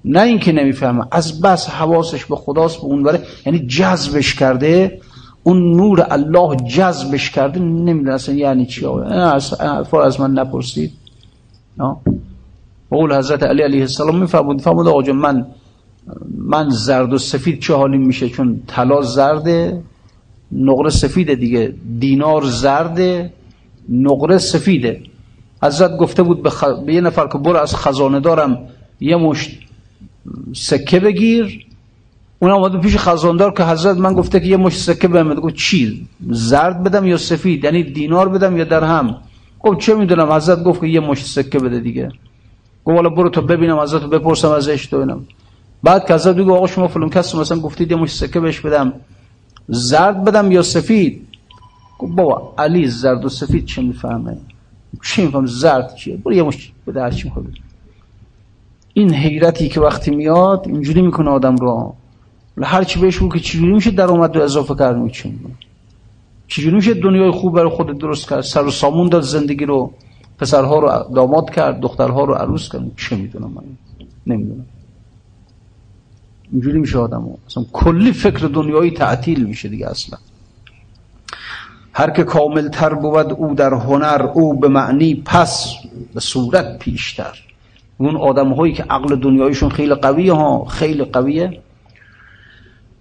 نه اینکه نمی‌فهمه. از بس حواسش به خداست به اون بره یعنی جذبش کرده اون نور الله جذبش کرده نمی‌دونه یعنی چی حرفا از من نپرسید. قول حضرت علی علیه السلام میفهمود فرمود آقا من من زرد و سفید چه حالی میشه؟ چون طلا زرده نقره سفیده دیگه. دینار زرده نقره سفیده. حضرت گفته بود به, به یه نفر که برو از خزانه دارم یه مشت سکه بگیر اون آمده پیش خزاندار که حضرت من گفته که یه مش سکه بهم گفت چی؟ زرد بدم یا سفید؟ یعنی دینار بدم یا درهم؟ گفت چه می‌دونم؟ حضرت گفت که یه مش سکه بده دیگه. گفت والا برو تو ببینم حضرت رو بپرسم ازش تو ببینم. بعد که حضرت بگو آقا شما فلان کس مثلا گفتید یه مش سکه بهش بدم. زرد بدم یا سفید؟ گفت بابا علی زرد و سفید چه می‌فهمه؟ چی میفهم زرد چیه؟ برو یه مش بده هر چی این حیرتی که وقتی میاد اینجوری می‌کنه آدم رو. هر چی بهش که چجوری میشه درآمد رو اضافه کرد میچین چجوری میشه دنیای خوب برای خود درست کرد؟ سر و سامون داد زندگی رو پسرها رو داماد کرد دخترها رو عروس کرد. چه می‌دونم من؟ نمی‌دونم. اینجوری میشه آدم اصلا کلی فکر دنیایی تعطیل میشه دیگه اصلا. هر که کامل تر بود او در هنر او به معنی پس به صورت پیشتر. اون آدم هایی که عقل دنیایشون خیلی قویه ها خیلی قویه.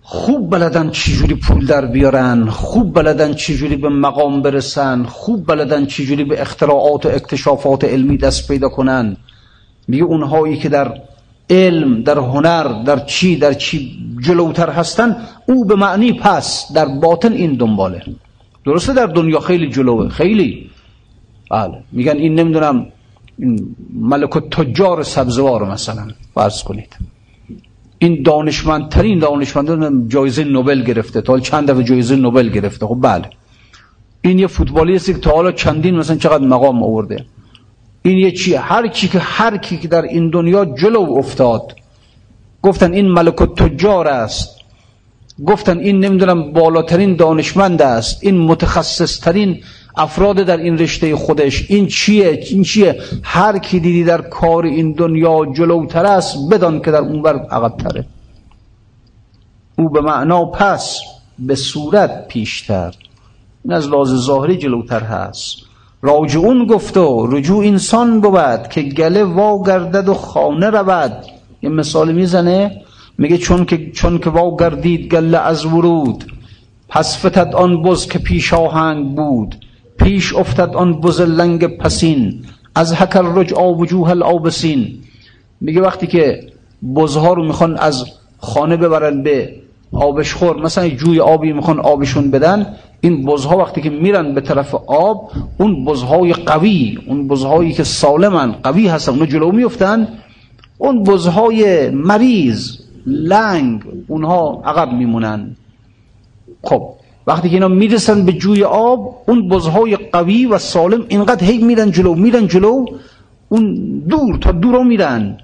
خوب بلدن چجوری پول در بیارن خوب بلدن چجوری به مقام برسن خوب بلدن چجوری به اختراعات و اکتشافات علمی دست پیدا کنن. میگه اونهایی که در علم در هنر در چی در چی جلوتر هستن او به معنی پس در باطن این دنباله. درسته در دنیا خیلی جلوه خیلی. بله میگن این نمی‌دونم ملک تجار سبزوار مثلا فرض کنید. این دانشمندترین دانشمندان جایزه نوبل گرفته. تا چند دفعه جایزه نوبل گرفته. خب بله. این یه فوتبالیستی که تا حالا چندین مثلا چقدر مقام آورده. این یه چی هر کی که هر کی که در این دنیا جلو افتاد. گفتن این ملک تجار است. گفتن این نمی‌دونم بالاترین دانشمند است. این متخصص ترین افراد در این رشته خودش این چیه؟ این چیه؟ هر کی دیدی در کار این دنیا جلوتر است بدان که در اون بر عقب تره او به معنا پس به صورت پیشتر. این از لاز ظاهری جلوتر هست. راجعون گفت و رجوع انسان بود که گله وا گردد و خانه رود. یه مثال می‌زنه میگه چون که چون که وا گردید گله از ورود پس فتد آن بز که پیش آهنگ بود. پیش افتد آن بز لنگ پسین. از هکر رجع وجوه الابسین میگه وقتی که بزها رو می‌خوان از خانه ببرن به آبش خور مثلا جوی آبی می‌خوان آبشون بدن این بزها وقتی که میرن به طرف آب اون بزهای قوی اون بزهایی که سالمن قوی هستن اونو جلو میفتن اون بزهای مریض لنگ اونها عقب میمونن. خب وقتی که اینا می‌رسن به جوی آب اون بزهای قوی و سالم اینقدر هی میرن جلو میرن جلو اون دور تا دورا میرن.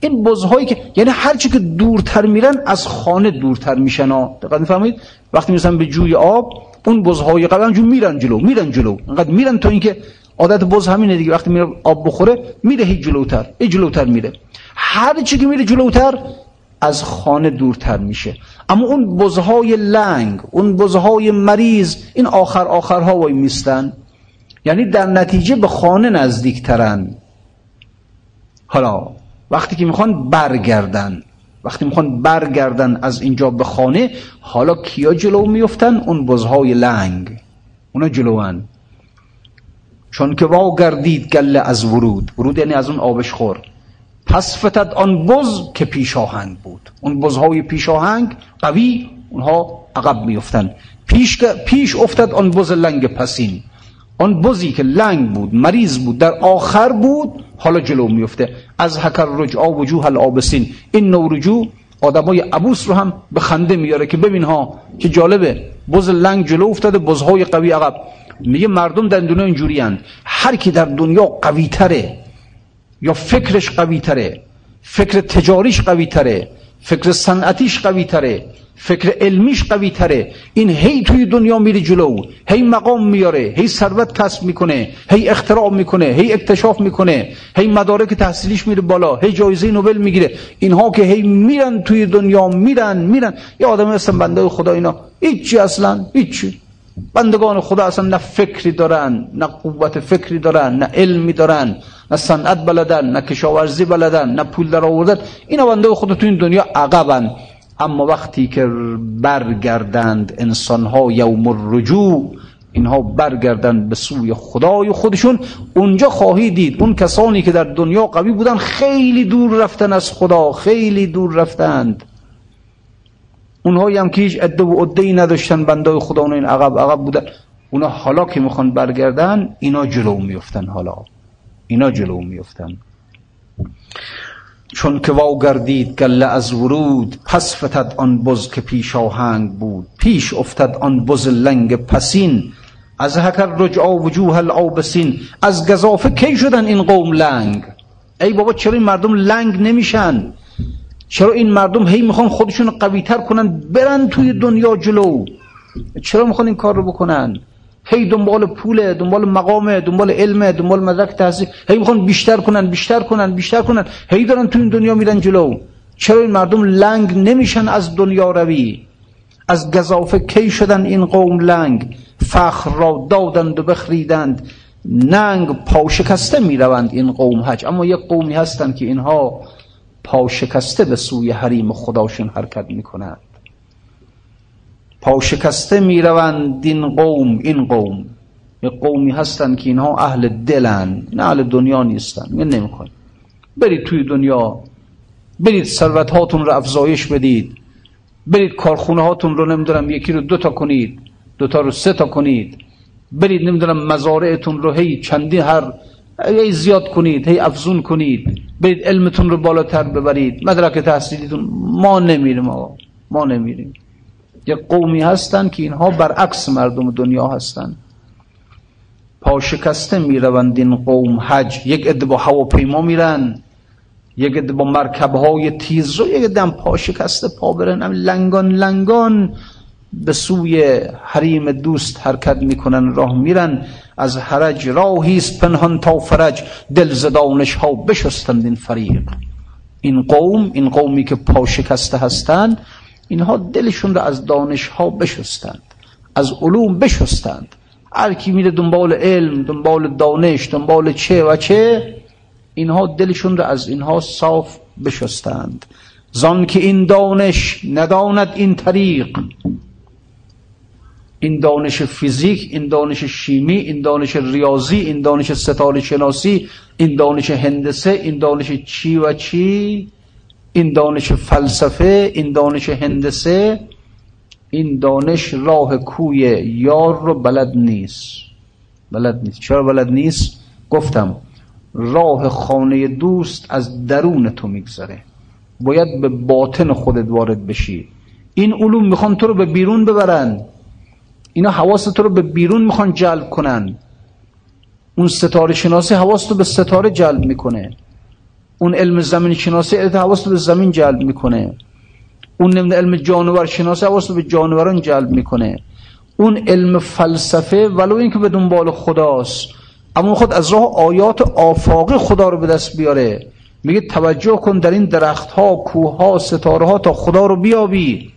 این بزهایی که یعنی هرچی که دورتر میرن از خانه دورتر میشن. ها دقیق می‌فهمید وقتی می‌رسن به جوی آب اون بزهای قوی همجور میرن جلو میرن جلو. اینقدر میرن تا اینکه عادت بز همینه دیگه. وقتی میره آب بخوره میره هی جلوتر هی جلوتر میره. هر چی که میره جلوتر از خانه دورتر میشه. اما اون بزهای لنگ اون بزهای مریض این آخر آخرها وای میستن. یعنی در نتیجه به خانه نزدیکترن. حالا وقتی که می‌خوان برگردن وقتی می‌خوان برگردن از اینجا به خانه حالا کیا جلو میفتن؟ اون بزهای لنگ. اونا جلوان. چون که وا گردید گله از ورود. ورود یعنی از اون آبش خور. پس فتد آن بز که پیش آهنگ بود. اون بزهای پیش آهنگ قوی اونها عقب میفتن پیش, پیش افتد آن بز لنگ پسین. آن بزی که لنگ بود مریض بود در آخر بود حالا جلو میفته از حکر رجعا وجوه الابسین این نو رجوع آدمای عبوس رو هم به خنده میاره که ببین ها که جالبه. بز لنگ جلو افتاده بزهای قوی عقب. میگه مردم در دنیا اینجوری هر کی در دنیا قوی تره یا فکرش قوی تره فکر تجاریش قوی تره فکر صنعتیش قوی تره فکر علمیش قوی تره. این هی توی دنیا میره جلو هی مقام میاره هی ثروت کسب می‌کنه هی اختراع می‌کنه هی اکتشاف می‌کنه هی مدارک تحصیلیش میره بالا هی جایزه نوبل می‌گیره. اینها که هی میرن توی دنیا میرن میرن. یه آدم هستن بنده خدا اینا. هیچی اصلا هیچی. بندگان خدا اصلا نه فکری دارن نه قوت فکری دارن نه علمی دارن نه صنعت بلدن نه کشاورزی بلدن نه پول در آوردن. اینا بنده خدا تو این دنیا عقبن. اما وقتی که برگردند انسانها یوم الرجوع اینها برگردند به سوی خدای خودشون. اونجا خواهی دید اون کسانی که در دنیا قوی بودن خیلی دور رفتن از خدا خیلی دور رفتند. اونهایی هم که هیچ عده و عده نداشتن بندای خدا اون این عقب عقب بودن. اونا حالا که می‌خوان برگردن اینا جلو میفتن حالا. اینا جلو میفتن چون که واو گردید گله از ورود پس فتد آن بز که پیش آهنگ بود. پیش افتد آن بز لنگ پسین. از هکر رجعا وجوه العابسین. از گذافه کی شدن این قوم لنگ؟ ای بابا چرا این مردم لنگ نمیشن؟ چرا این مردم هی می‌خوان خودشون قوی تر کنن برن توی دنیا جلو؟ چرا می‌خوان این کار رو بکنن؟ هی دنبال پوله دنبال مقامه دنبال علمه دنبال مدرک تحصیل هی می‌خوان بیشتر کنن بیشتر کنن بیشتر کنن. هی دارن تو این دنیا میرن جلو. چرا این مردم لنگ نمیشن از دنیا روی؟ از گذافه کی شدن این قوم لنگ؟ فخر را دادند و بخریدند. ننگ پاشکسته می‌روند این قوم حج. اما یک قومی هستند که اینها پاشکسته به سوی حریم خداشون حرکت می‌کنند. پاشکسته می‌روند این قوم این قوم. یه قومی هستن که اینها اهل دلن نه اهل دنیا نیستن. می نمی‌خوان برید توی دنیا برید ثروت هاتون رو افزایش بدید. برید کارخونه هاتون رو نمی‌دونم یکی رو دوتا کنید دوتا رو سه تا کنید. برید نمی‌دونم مزارعتون رو هی چندی هر هی زیاد کنید هی افزون کنید. برید علمتون رو بالاتر ببرید مدرک تحصیلیتون ما نمیریم آقا ما نمیریم. یک قومی هستن که اینها برعکس مردم دنیا هستن. پاشکسته می‌روند این قوم حج یک عده با هواپیما میرن یک عده با مرکب های تیز رو یک عده پاشکسته پا برن لنگان لنگان. به سوی حریم دوست حرکت می‌کنن راه میرن. از حرج راهیست پنهان تا فرج. دل زدانش ها بشستند این فریق. این قوم این قومی که پاشکسته هستند اینها دلشون را از دانش ها بشستند از علوم بشستند. هر کی میره دنبال علم دنبال دانش دنبال چه و چه اینها دلشون را از اینها صاف بشستند. زان که این دانش نداند این طریق. این دانش فیزیک این دانش شیمی این دانش ریاضی این دانش ستاره شناسی این دانش هندسه این دانش چی و چی این دانش فلسفه این دانش هندسه این دانش راه کوی یار رو بلد نیست. بلد نیست. چرا بلد نیست؟ گفتم راه خانه دوست از درون تو میگذره. باید به باطن خودت وارد بشی. این علوم می‌خوان تو رو به بیرون ببرن. اینا حواست رو به بیرون می‌خوان جلب کنن. اون ستاره شناسی حواست رو به ستاره جلب می‌کنه. اون علم زمین شناسی حواست رو به زمین جلب می‌کنه. اون علم جانور شناسی حواست رو به جانوران جلب می‌کنه. اون علم فلسفه ولو اینکه به دنبال خداست. اما خود از راه آیات آفاقی خدا رو به دست بیاره. میگه توجه کن در این درخت ها کوه ها ستاره ها تا خدا رو بیابی.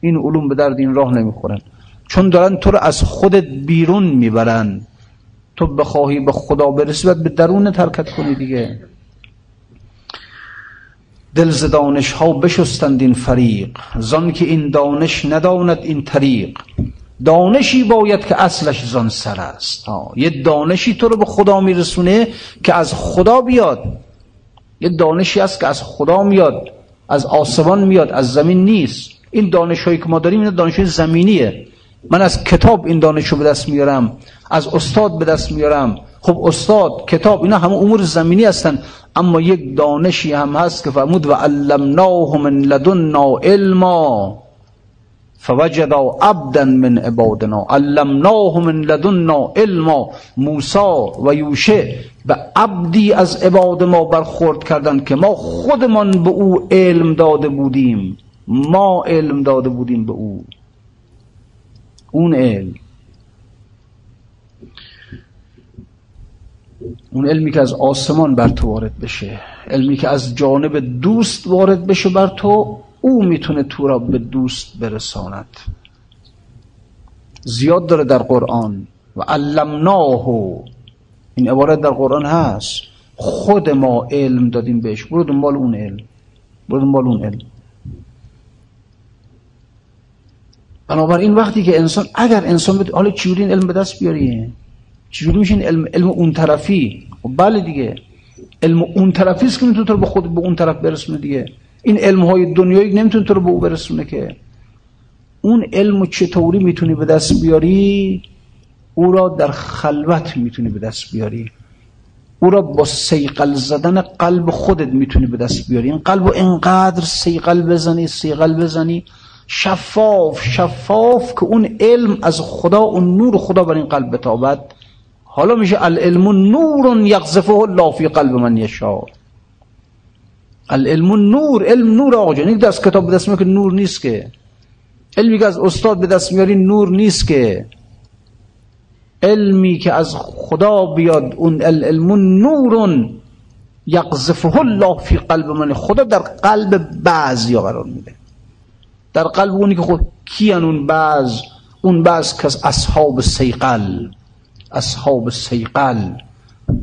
این علوم به درد این راه نمی‌خورن. چون دارن تو رو از خودت بیرون می‌برن. تو بخواهی به خدا برسی به درون ترکت کنی دیگه. دل دانش ها بشستند این فریق. زان که این دانش نداند این طریق. دانشی باید که اصلش زان سر است. یه دانشی تو رو به خدا میرسونه که از خدا بیاد. یه دانشی است که از خدا میاد. از آسمان میاد از زمین نیست. این دانش هایی که ما داریم این دانش زمینیه. من از کتاب این دانش رو به دست میارم از استاد به دست میارم. خب استاد کتاب اینا همه امور زمینی هستن اما یک دانشی هم هست که فرمود و علمناه من لدنا علما فوجدا عبدا من عبادنا. علمناه من لدنا علما موسا و یوشه به عبدی از عباد ما برخورد کردند که ما خودمان به او علم داده بودیم. ما علم داده بودیم به او. اون علم. اون علمی که از آسمان بر تو وارد بشه علمی که از جانب دوست وارد بشه بر تو او می‌تونه تو را به دوست برساند. زیاد داره در قرآن. و علمناه. این عبارت در قرآن هست. خود ما علم دادیم بهش. برو دنبال اون علم. برو دنبال اون علم. بنابراین وقتی که انسان اگر انسان بده حالا چجوری این علم به دست بیاری؟ چجوری میشه علم علم اون طرفی؟ خب بله دیگه. علم اون طرفی است که می‌تونه تو به خود به اون طرف برسونه دیگه. این علم های دنیایی نمی‌تونه تو رو به او برسونه که. اون علم چطوری می‌تونی به دست بیاری؟ او را در خلوت می‌تونی به دست بیاری. او را با سیقل زدن قلب خودت می‌تونی به دست بیاری. این قلب رو انقدر سیقل بزنی سیقل بزنی شفاف شفاف که اون علم از خدا اون نور خدا بر این قلب بتابد. حالا میشه العلم نور یقذفه الله فی قلب من یشا العلم نور علم نور آقا جان. دست کتاب به دست که نور نیست که. علمی که از استاد به دست میاری نور نیست که. علمی که از خدا بیاد اون العلم نور یقذفه الله فی قلب من. خدا در قلب بعضی قرار میده. در قلب اونی که خود کیان اون بعض اون بعض از اصحاب سیقل اصحاب سیقل.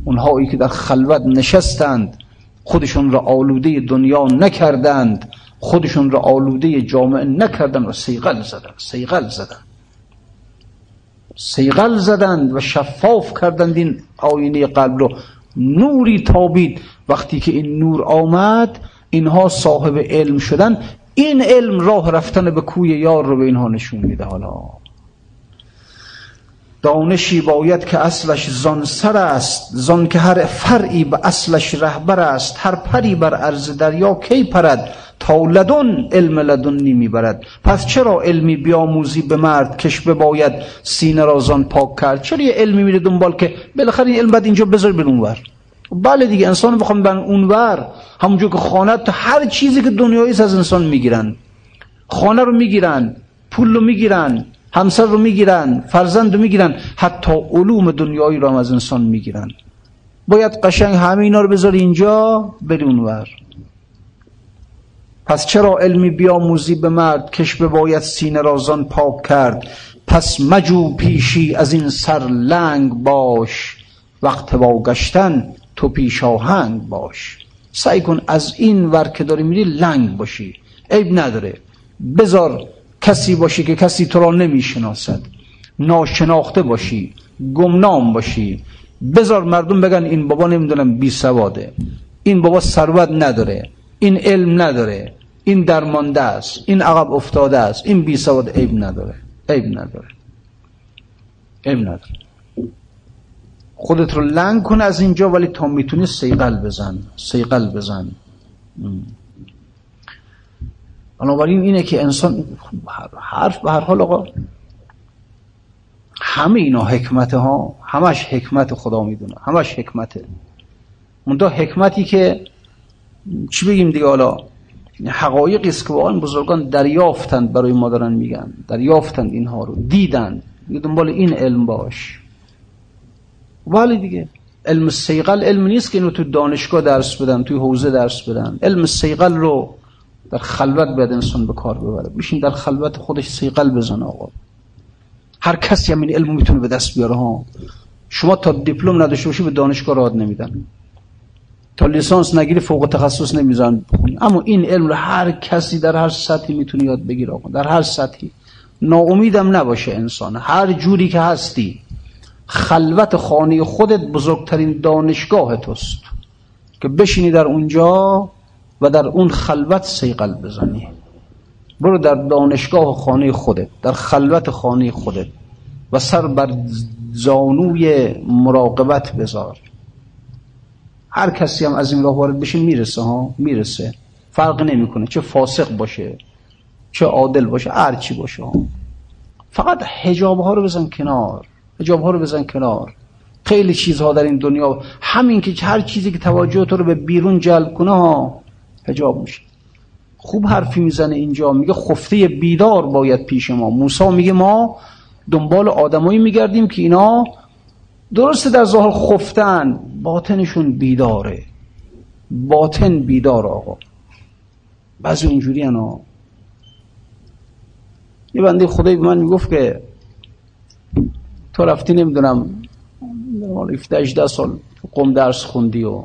اونهایی که در خلوت نشستند خودشون را آلوده دنیا نکردند خودشون را آلوده جامعه نکردند و سیقل زدند سیقل زدند سیقل زدند و شفاف کردند این آینه قلب رو. نوری تابید. وقتی که این نور آمد اینها صاحب علم شدن. این علم راه رفتن به کوی یار رو به اینها نشون میده حالا. دانشی باید که اصلش زانسر است زان که هر فرعی به اصلش رهبر است هر پری بر عرض دریا کی پرد تا لدن علم لدنی می‌برد پس چرا علمی بیاموزی به مرد کش باید سینه رازان پاک کرد؟ چرا یه علمی میره دنبال که بالاخره این علم باید اینجا بذار بر اونور؟ بله دیگه انسان بخوام بن اونور. همونجور که خانه هر چیزی که دنیایی از انسان می‌گیرن. خانه رو می‌گیرن پول رو می‌گیرن همسر رو می‌گیرن فرزند رو می‌گیرن. حتی علوم دنیایی رو هم از انسان می‌گیرن. باید قشنگ همه اینا رو بذاری اینجا بری اونور. پس چرا علمی بیاموزی به مرد؟ کش باید سینه رازان پاک کرد. پس مجو پیشی از این سر لنگ باش. وقت با گشتن تو پیش آهنگ باش. سعی کن از این ور که داری میری لنگ باشی. عیب نداره. بذار کسی باشی که کسی تو را نمی‌شناسد. ناشناخته باشی. گمنام باشی. بذار مردم بگن این بابا نمی‌دونم بی سواده. این بابا ثروت نداره. این علم نداره. این درمانده است. این عقب افتاده است. این بی سواد عیب نداره. عیب نداره. عیب نداره. خودت رو لنگ کن از اینجا ولی تا می‌تونی سیقل بزن سیقل بزن. بنابراین اینه که انسان حرف به هر حال آقا همه اینا حکمت ها همش حکمت خدا می‌دونه همش حکمته. منتها حکمتی که چی بگیم دیگه حالا؟ حقایقی است که واقعا بزرگان دریافتند برای ما دارن میگن دریافتند اینها رو دیدن. دنبال این علم باش. ولی دیگه. علم سیقل علم نیست که اینو تو دانشگاه درس بدن توی حوزه درس بدن. علم سیقل رو در خلوت باید انسان به کار ببره. بشین در خلوت خودش سیقل بزن آقا. هر کسی هم این علم می‌تونه به دست بیاره ها. شما تا دیپلم نداشته باشی به دانشگاه راد نمیدن. تا لیسانس نگیری فوق تخصص نمی‌ذارن بخونی اما این علم رو هر کسی در هر سطحی می‌تونه یاد بگیره آقا. در هر سطحی. ناامیدم نباشه انسان. هر جوری که هستی خلوت خانه خودت بزرگترین دانشگاه توست که بشینی در اونجا و در اون خلوت سیقل بزنی. برو در دانشگاه خانه خودت در خلوت خانه خودت و سر بر زانوی مراقبت بذار. هر کسی هم از این راه وارد بشه می‌رسه ها می‌رسه. فرق نمی‌کنه چه فاسق باشه چه عادل باشه هر چی باشه. فقط حجاب ها رو بزن کنار. حجاب ها رو بزن کنار. خیلی چیزها در این دنیا همین که هر چیزی که توجه تو رو به بیرون جلب کنه ها حجاب میشه. خوب حرفی می‌زنه اینجا میگه خفته بیدار باید پیش ما. موسی میگه ما دنبال آدمایی میگردیم که اینا درسته در ظاهر خفتن باطنشون بیداره. باطن بیدار آقا. بعضی اونجوری انا یه بنده خدای به من می‌گفت که تو رفتی نمی‌دونم 17 سال قم درس خوندی و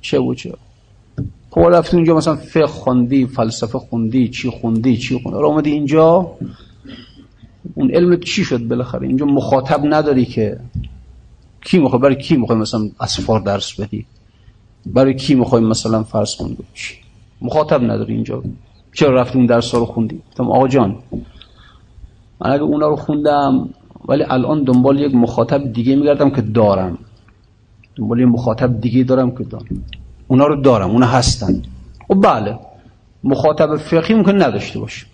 چه و چه. خب رفتی اونجا مثلا فقه خوندی فلسفه خوندی چی خوندی چی خوندی. رو آمدی اینجا اون علم چی شد بالاخره؟ اینجا مخاطب نداری که کی می‌خوای برای کی می‌خوای مثلا اسفار درس بدی؟ برای کی می‌خوای مثلا فرض کن چی؟ مخاطب نداری اینجا. چرا رفتی اون درس رو خوندی؟ تم آقا جان من اگه اونا رو خوندم ولی الان دنبال یک مخاطب دیگه میگردم که دارم. دنبال یک مخاطب دیگه دارم که دارم. اونا رو دارم اونا هستن. و خب بله مخاطب فقهی ممکن نداشته باشه.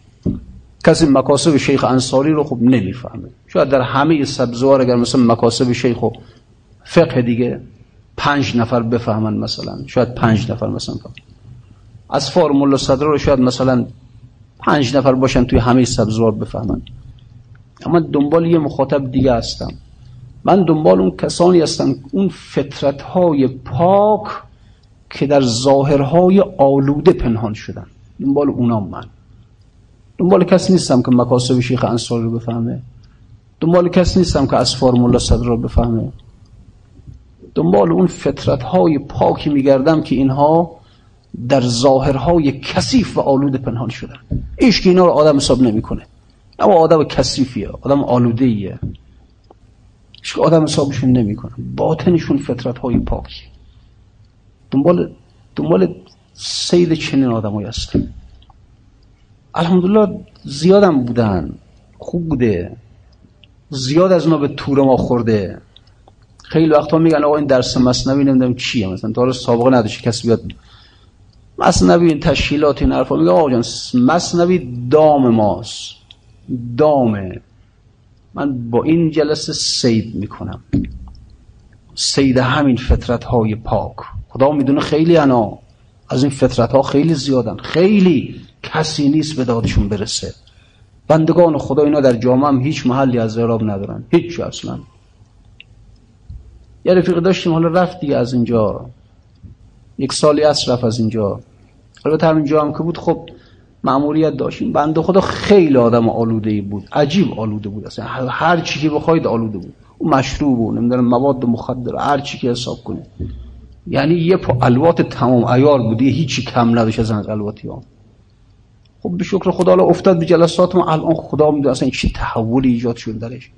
کسی مکاسب شیخ انصاری رو خوب نمی‌فهمه. شاید در همه سبزوار اگر مثلا مکاسب شیخ و فقه دیگه پنج نفر بفهمن مثلا شاید پنج نفر مثلا. از فرمول صدر رو شاید مثلا پنج نفر باشن توی همه سبزوار بفهمن. اما دنبال یه مخاطب دیگه هستم. من دنبال اون کسانی هستم اون فطرت های پاک که در ظاهرهای آلوده پنهان شدن. دنبال اونا من. دنبال کسی نیستم که مکاسب شیخ انصار رو بفهمه. دنبال کسی نیستم که از فرمولا صدر رو بفهمه. دنبال اون فطرت های پاکی میگردم که اینها در ظاهرهای کثیف و آلوده پنهان شدن. ایش که اینا رو آدم حساب نمی‌کنه. اما آدم کثیفیه آدم آلوده ایه که آدم حسابشون نمی‌کنه. باطنشون فطرت های پاکی. دنبال دنبال سید چنین آدمایی هستن. الحمدلله زیادم بودن. خوب بوده. زیاد از اونا به تور ما خورده. خیلی وقتا میگن آقا این درس مصنوی نمی‌دونم چیه. مثلا تا سابقه نداشته کسی بیاد مصنوی این تشکیلات این حرفا. میگه آقا جان مصنوی دام ماست. دامه من با این جلسه سید می‌کنم. سید همین فطرت های پاک. خدا می‌دونه خیلی انا. از این فطرت ها خیلی زیادن. خیلی کسی نیست به دادشون برسه. بندگان خدا اینا در جامعه هم هیچ محلی از اعراب ندارن. هیچ اصلا. یه رفیق داشتیم حالا رفت دیگه از اینجا. یک سالی از رفت از اینجا. البته همینجا هم که بود خب معمولیت داشتیم. بنده خدا خیلی آدم آلوده ای بود. عجیب آلوده بود. اصلا هر چی که بخواید آلوده بود. او مشروب بود نمی‌دونم مواد مخدر هر چی که حساب کنید. یعنی یه پا الوات تمام ایار بودی هیچی کم نداشت از الواتی ها. خب به شکر خدا الان افتاد به جلسات ما. الان خدا می‌دونه اصلا چی تحولی ایجاد شد درش.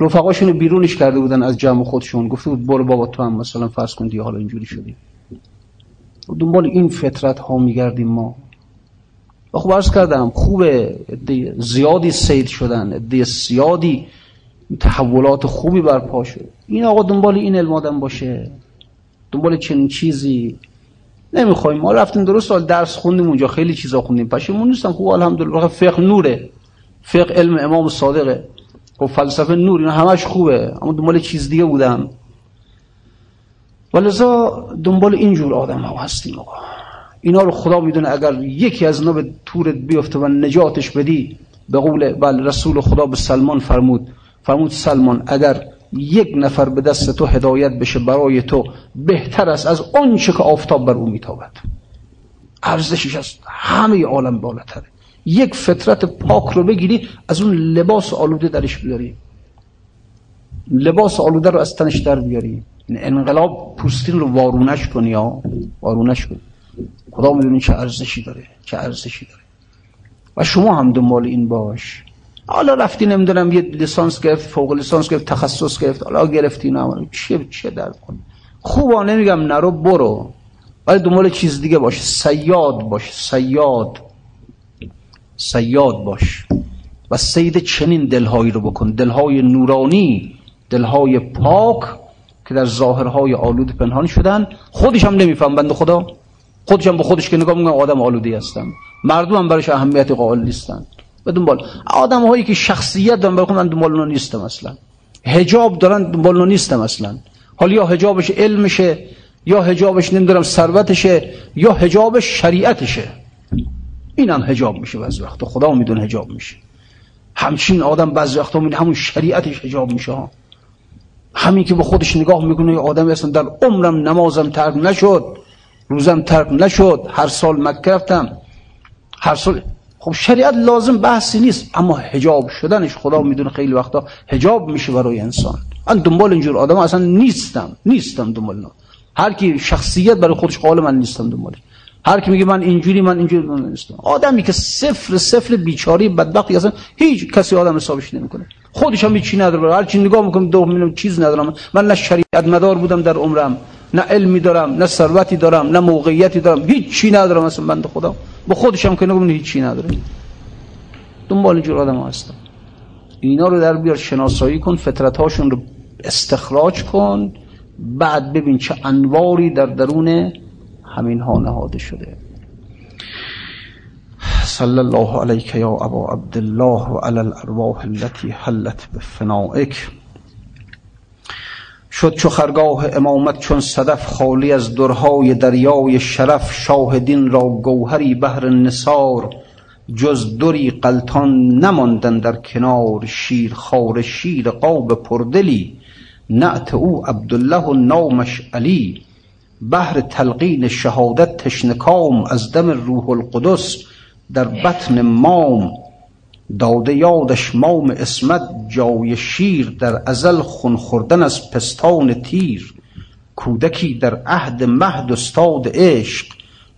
رفقاشونو بیرونش کرده بودن از جمع خودشون. گفته بود برو بابا تو هم مثلا فرض کن دیگه حالا اینجوری شدی دنبال این فطرت ها میگردیم ما. و خب عرض کردم خوبه زیادی سید شدن زیادی تحولات خوبی برپا شد. این آقا دنبال این علم آدم باشه دنبال چنین چیزی. نمی‌خوایم. ما رفتیم درست سال درس خوندیم اونجا خیلی چیزا خوندیم. پشیمون نیستم خوب الحمدلله. فقه نوره. فقه علم امام صادقه. خب فلسفه نور اینا همش خوبه. اما دنبال چیز دیگه بودم ولذا دنبال اینجور آدم ها هستیم آقا. اینا رو خدا می‌دونه اگر یکی از اینا به تورت بیفته و نجاتش بدی به قول بله رسول خدا به سلمان فرمود. فرمود سلمان اگر یک نفر به دست تو هدایت بشه برای تو بهتر است از آنچه که آفتاب بر او میتابد. ارزشش از همه عالم بالاتره یک فطرت پاک رو بگیری از اون لباس آلوده درش بیاری. لباس آلوده رو از تنش در بیاری. انقلاب پوستین رو وارونش کنی یا وارونش کنی. خدا می‌دونی چه ارزشی داره چه ارزشی داره. و شما هم دنبال این باش. حالا رفتی نمی‌دونم یه لیسانس گرفت فوق لیسانس گرفت تخصص گرفت حالا گرفتی نه چه چه در کن خوبا نمیگم نرو برو. ولی دنبال چیز دیگه باش. سیاد باش سیاد. سیاد باش. و سید چنین دلهایی رو بکن. دلهای نورانی دلهای پاک که در ظاهرهای آلود پنهان شدن. خودش هم نمیفهم بند خدا. خودش هم به خودش که نگاه می‌کنم آدم آلودی هستم مردم هم براش اهمیت قائل نیستن. به دنبال. آدم هایی که شخصیت دارن برای من دنبال نیستم اصلا. هجاب دارن دنبال نیستم اصلا. حالا یا هجابش علمشه یا هجابش نمی‌دونم ثروتشه یا هجابش شریعتشه. این هم هجاب میشه بعضی وقت خدا می‌دونه هجاب میشه. همچین آدم بعضی وقتا می‌دونه همون شریعتش هجاب میشه. ها همین که به خودش نگاه می‌کنه آدم اصلا در عمرم نمازم ترک نشد. روزم ترک نشد. هر سال مکه رفتم. هر سال خب شریعت لازم بحثی نیست. اما هجاب شدنش خدا می‌دونه خیلی وقتا هجاب میشه برای انسان. من دنبال اینجور آدم اصلا نیستم. نیستم دنبال نه هر کی شخصیت برای خودش قال من نیستم دنبالش هر کی میگه من اینجوری من اینجوری من نیستم آدمی که صفر صفر بیچاری بدبختی اصلا هیچ کسی آدم حسابش نمی‌کنه. خودش هم چی نداره. هر چی نگاه می‌کنم دو چیز ندارم. من نه شریعت مدار بودم در عمرم. نه علمی دارم نه ثروتی دارم نه موقعیتی دارم. هیچ چی ندارم اصلا بنده خدا. با خودش هم که نگم هیچ چی نداره دنبال اینجور آدم هستم. اینا رو در بیار شناسایی کن فطرت هاشون رو استخراج کن. بعد ببین چه انواری در درون همین ها نهاده شده. صلی الله علیک یا ابا عبدالله و علی الارواح التي حلت بفنائک. شد چو خرگاه امامت چون صدف خالی از درهای دریای شرف شاهدین را گوهری بهر نصار جز دری قلتان نماندن در کنار شیر خار شیر قاب پردلی نعت او عبدالله و نامش علی. بهر تلقین شهادت تشنکام از دم روح القدس در بطن مام. داده یادش مام اسمت جای شیر در ازل خون خوردن از پستان تیر. کودکی در عهد مهد استاد عشق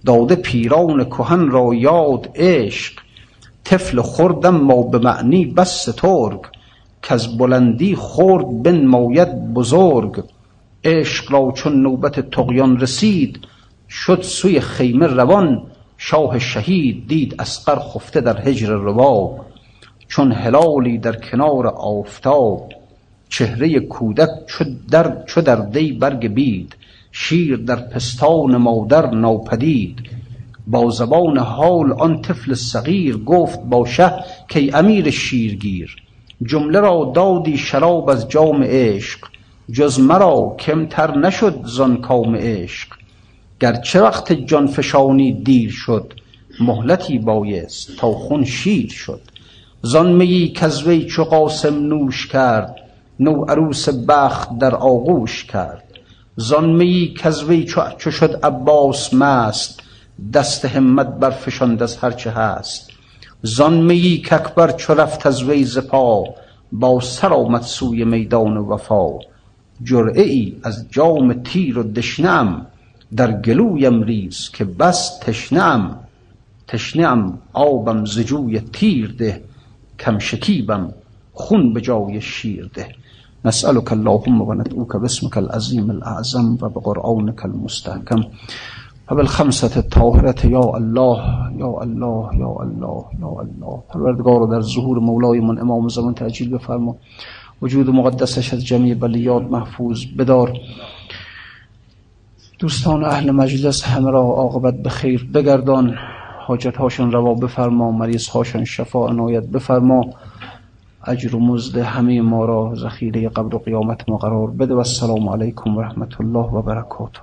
داده پیران کهن را یاد عشق. طفل خوردم ما به معنی بس سترگ که از بلندی خورد بن ماید بزرگ. عشق را چون نوبت تقیان رسید شد سوی خیمه روان. شاه شهید دید اسقر خفته در هجر رباب چون هلالی در کنار آفتاب چهره کودک چو در, چو در دی برگ بید شیر در پستان مادر ناپدید. با زبان حال آن طفل صغیر گفت با شه کی امیر شیرگیر جمله را دادی شراب از جام عشق جز مرا کمتر نشد زان کام عشق. گرچه وقت جان فشانی دیر شد مهلتی بایست تا خون شیر شد. زان میی کز وی چو قاسم نوش کرد نو عروس بخت در آغوش کرد. زان میی کز وی چو شد عباس مست دست همت برفشاند از هر چه هست. زان میی کاکبر چو رفت از وی ز پا با سر آمد سوی میدان وفا. جرعه ای از جام تیر و دشنه در گلویم ریز که بس تشنه ام تشنه آبم ز جوی تیر ده کم شکیبم خون به جای شیر ده. نسألك اللهم وندعوك باسمك العظيم الأعظم وبقرآنك المستحكم وبالخمسة الطاهرة یا الله یا الله یا الله یا الله. پروردگار در ظهور مولایمون امام زمان تعجیل بفرما. وجود مقدسش از جمعی بلیات محفوظ بدار. دوستان اهل مجلس همه را عاقبت به خیر بگردان. حاجت هاشون روا بفرما مریض هاشون شفا عنایت بفرما. اجر و مزد همه ما را ذخیره قبر و قیامت ما قرار بده. و السلام علیکم و رحمت الله و برکاته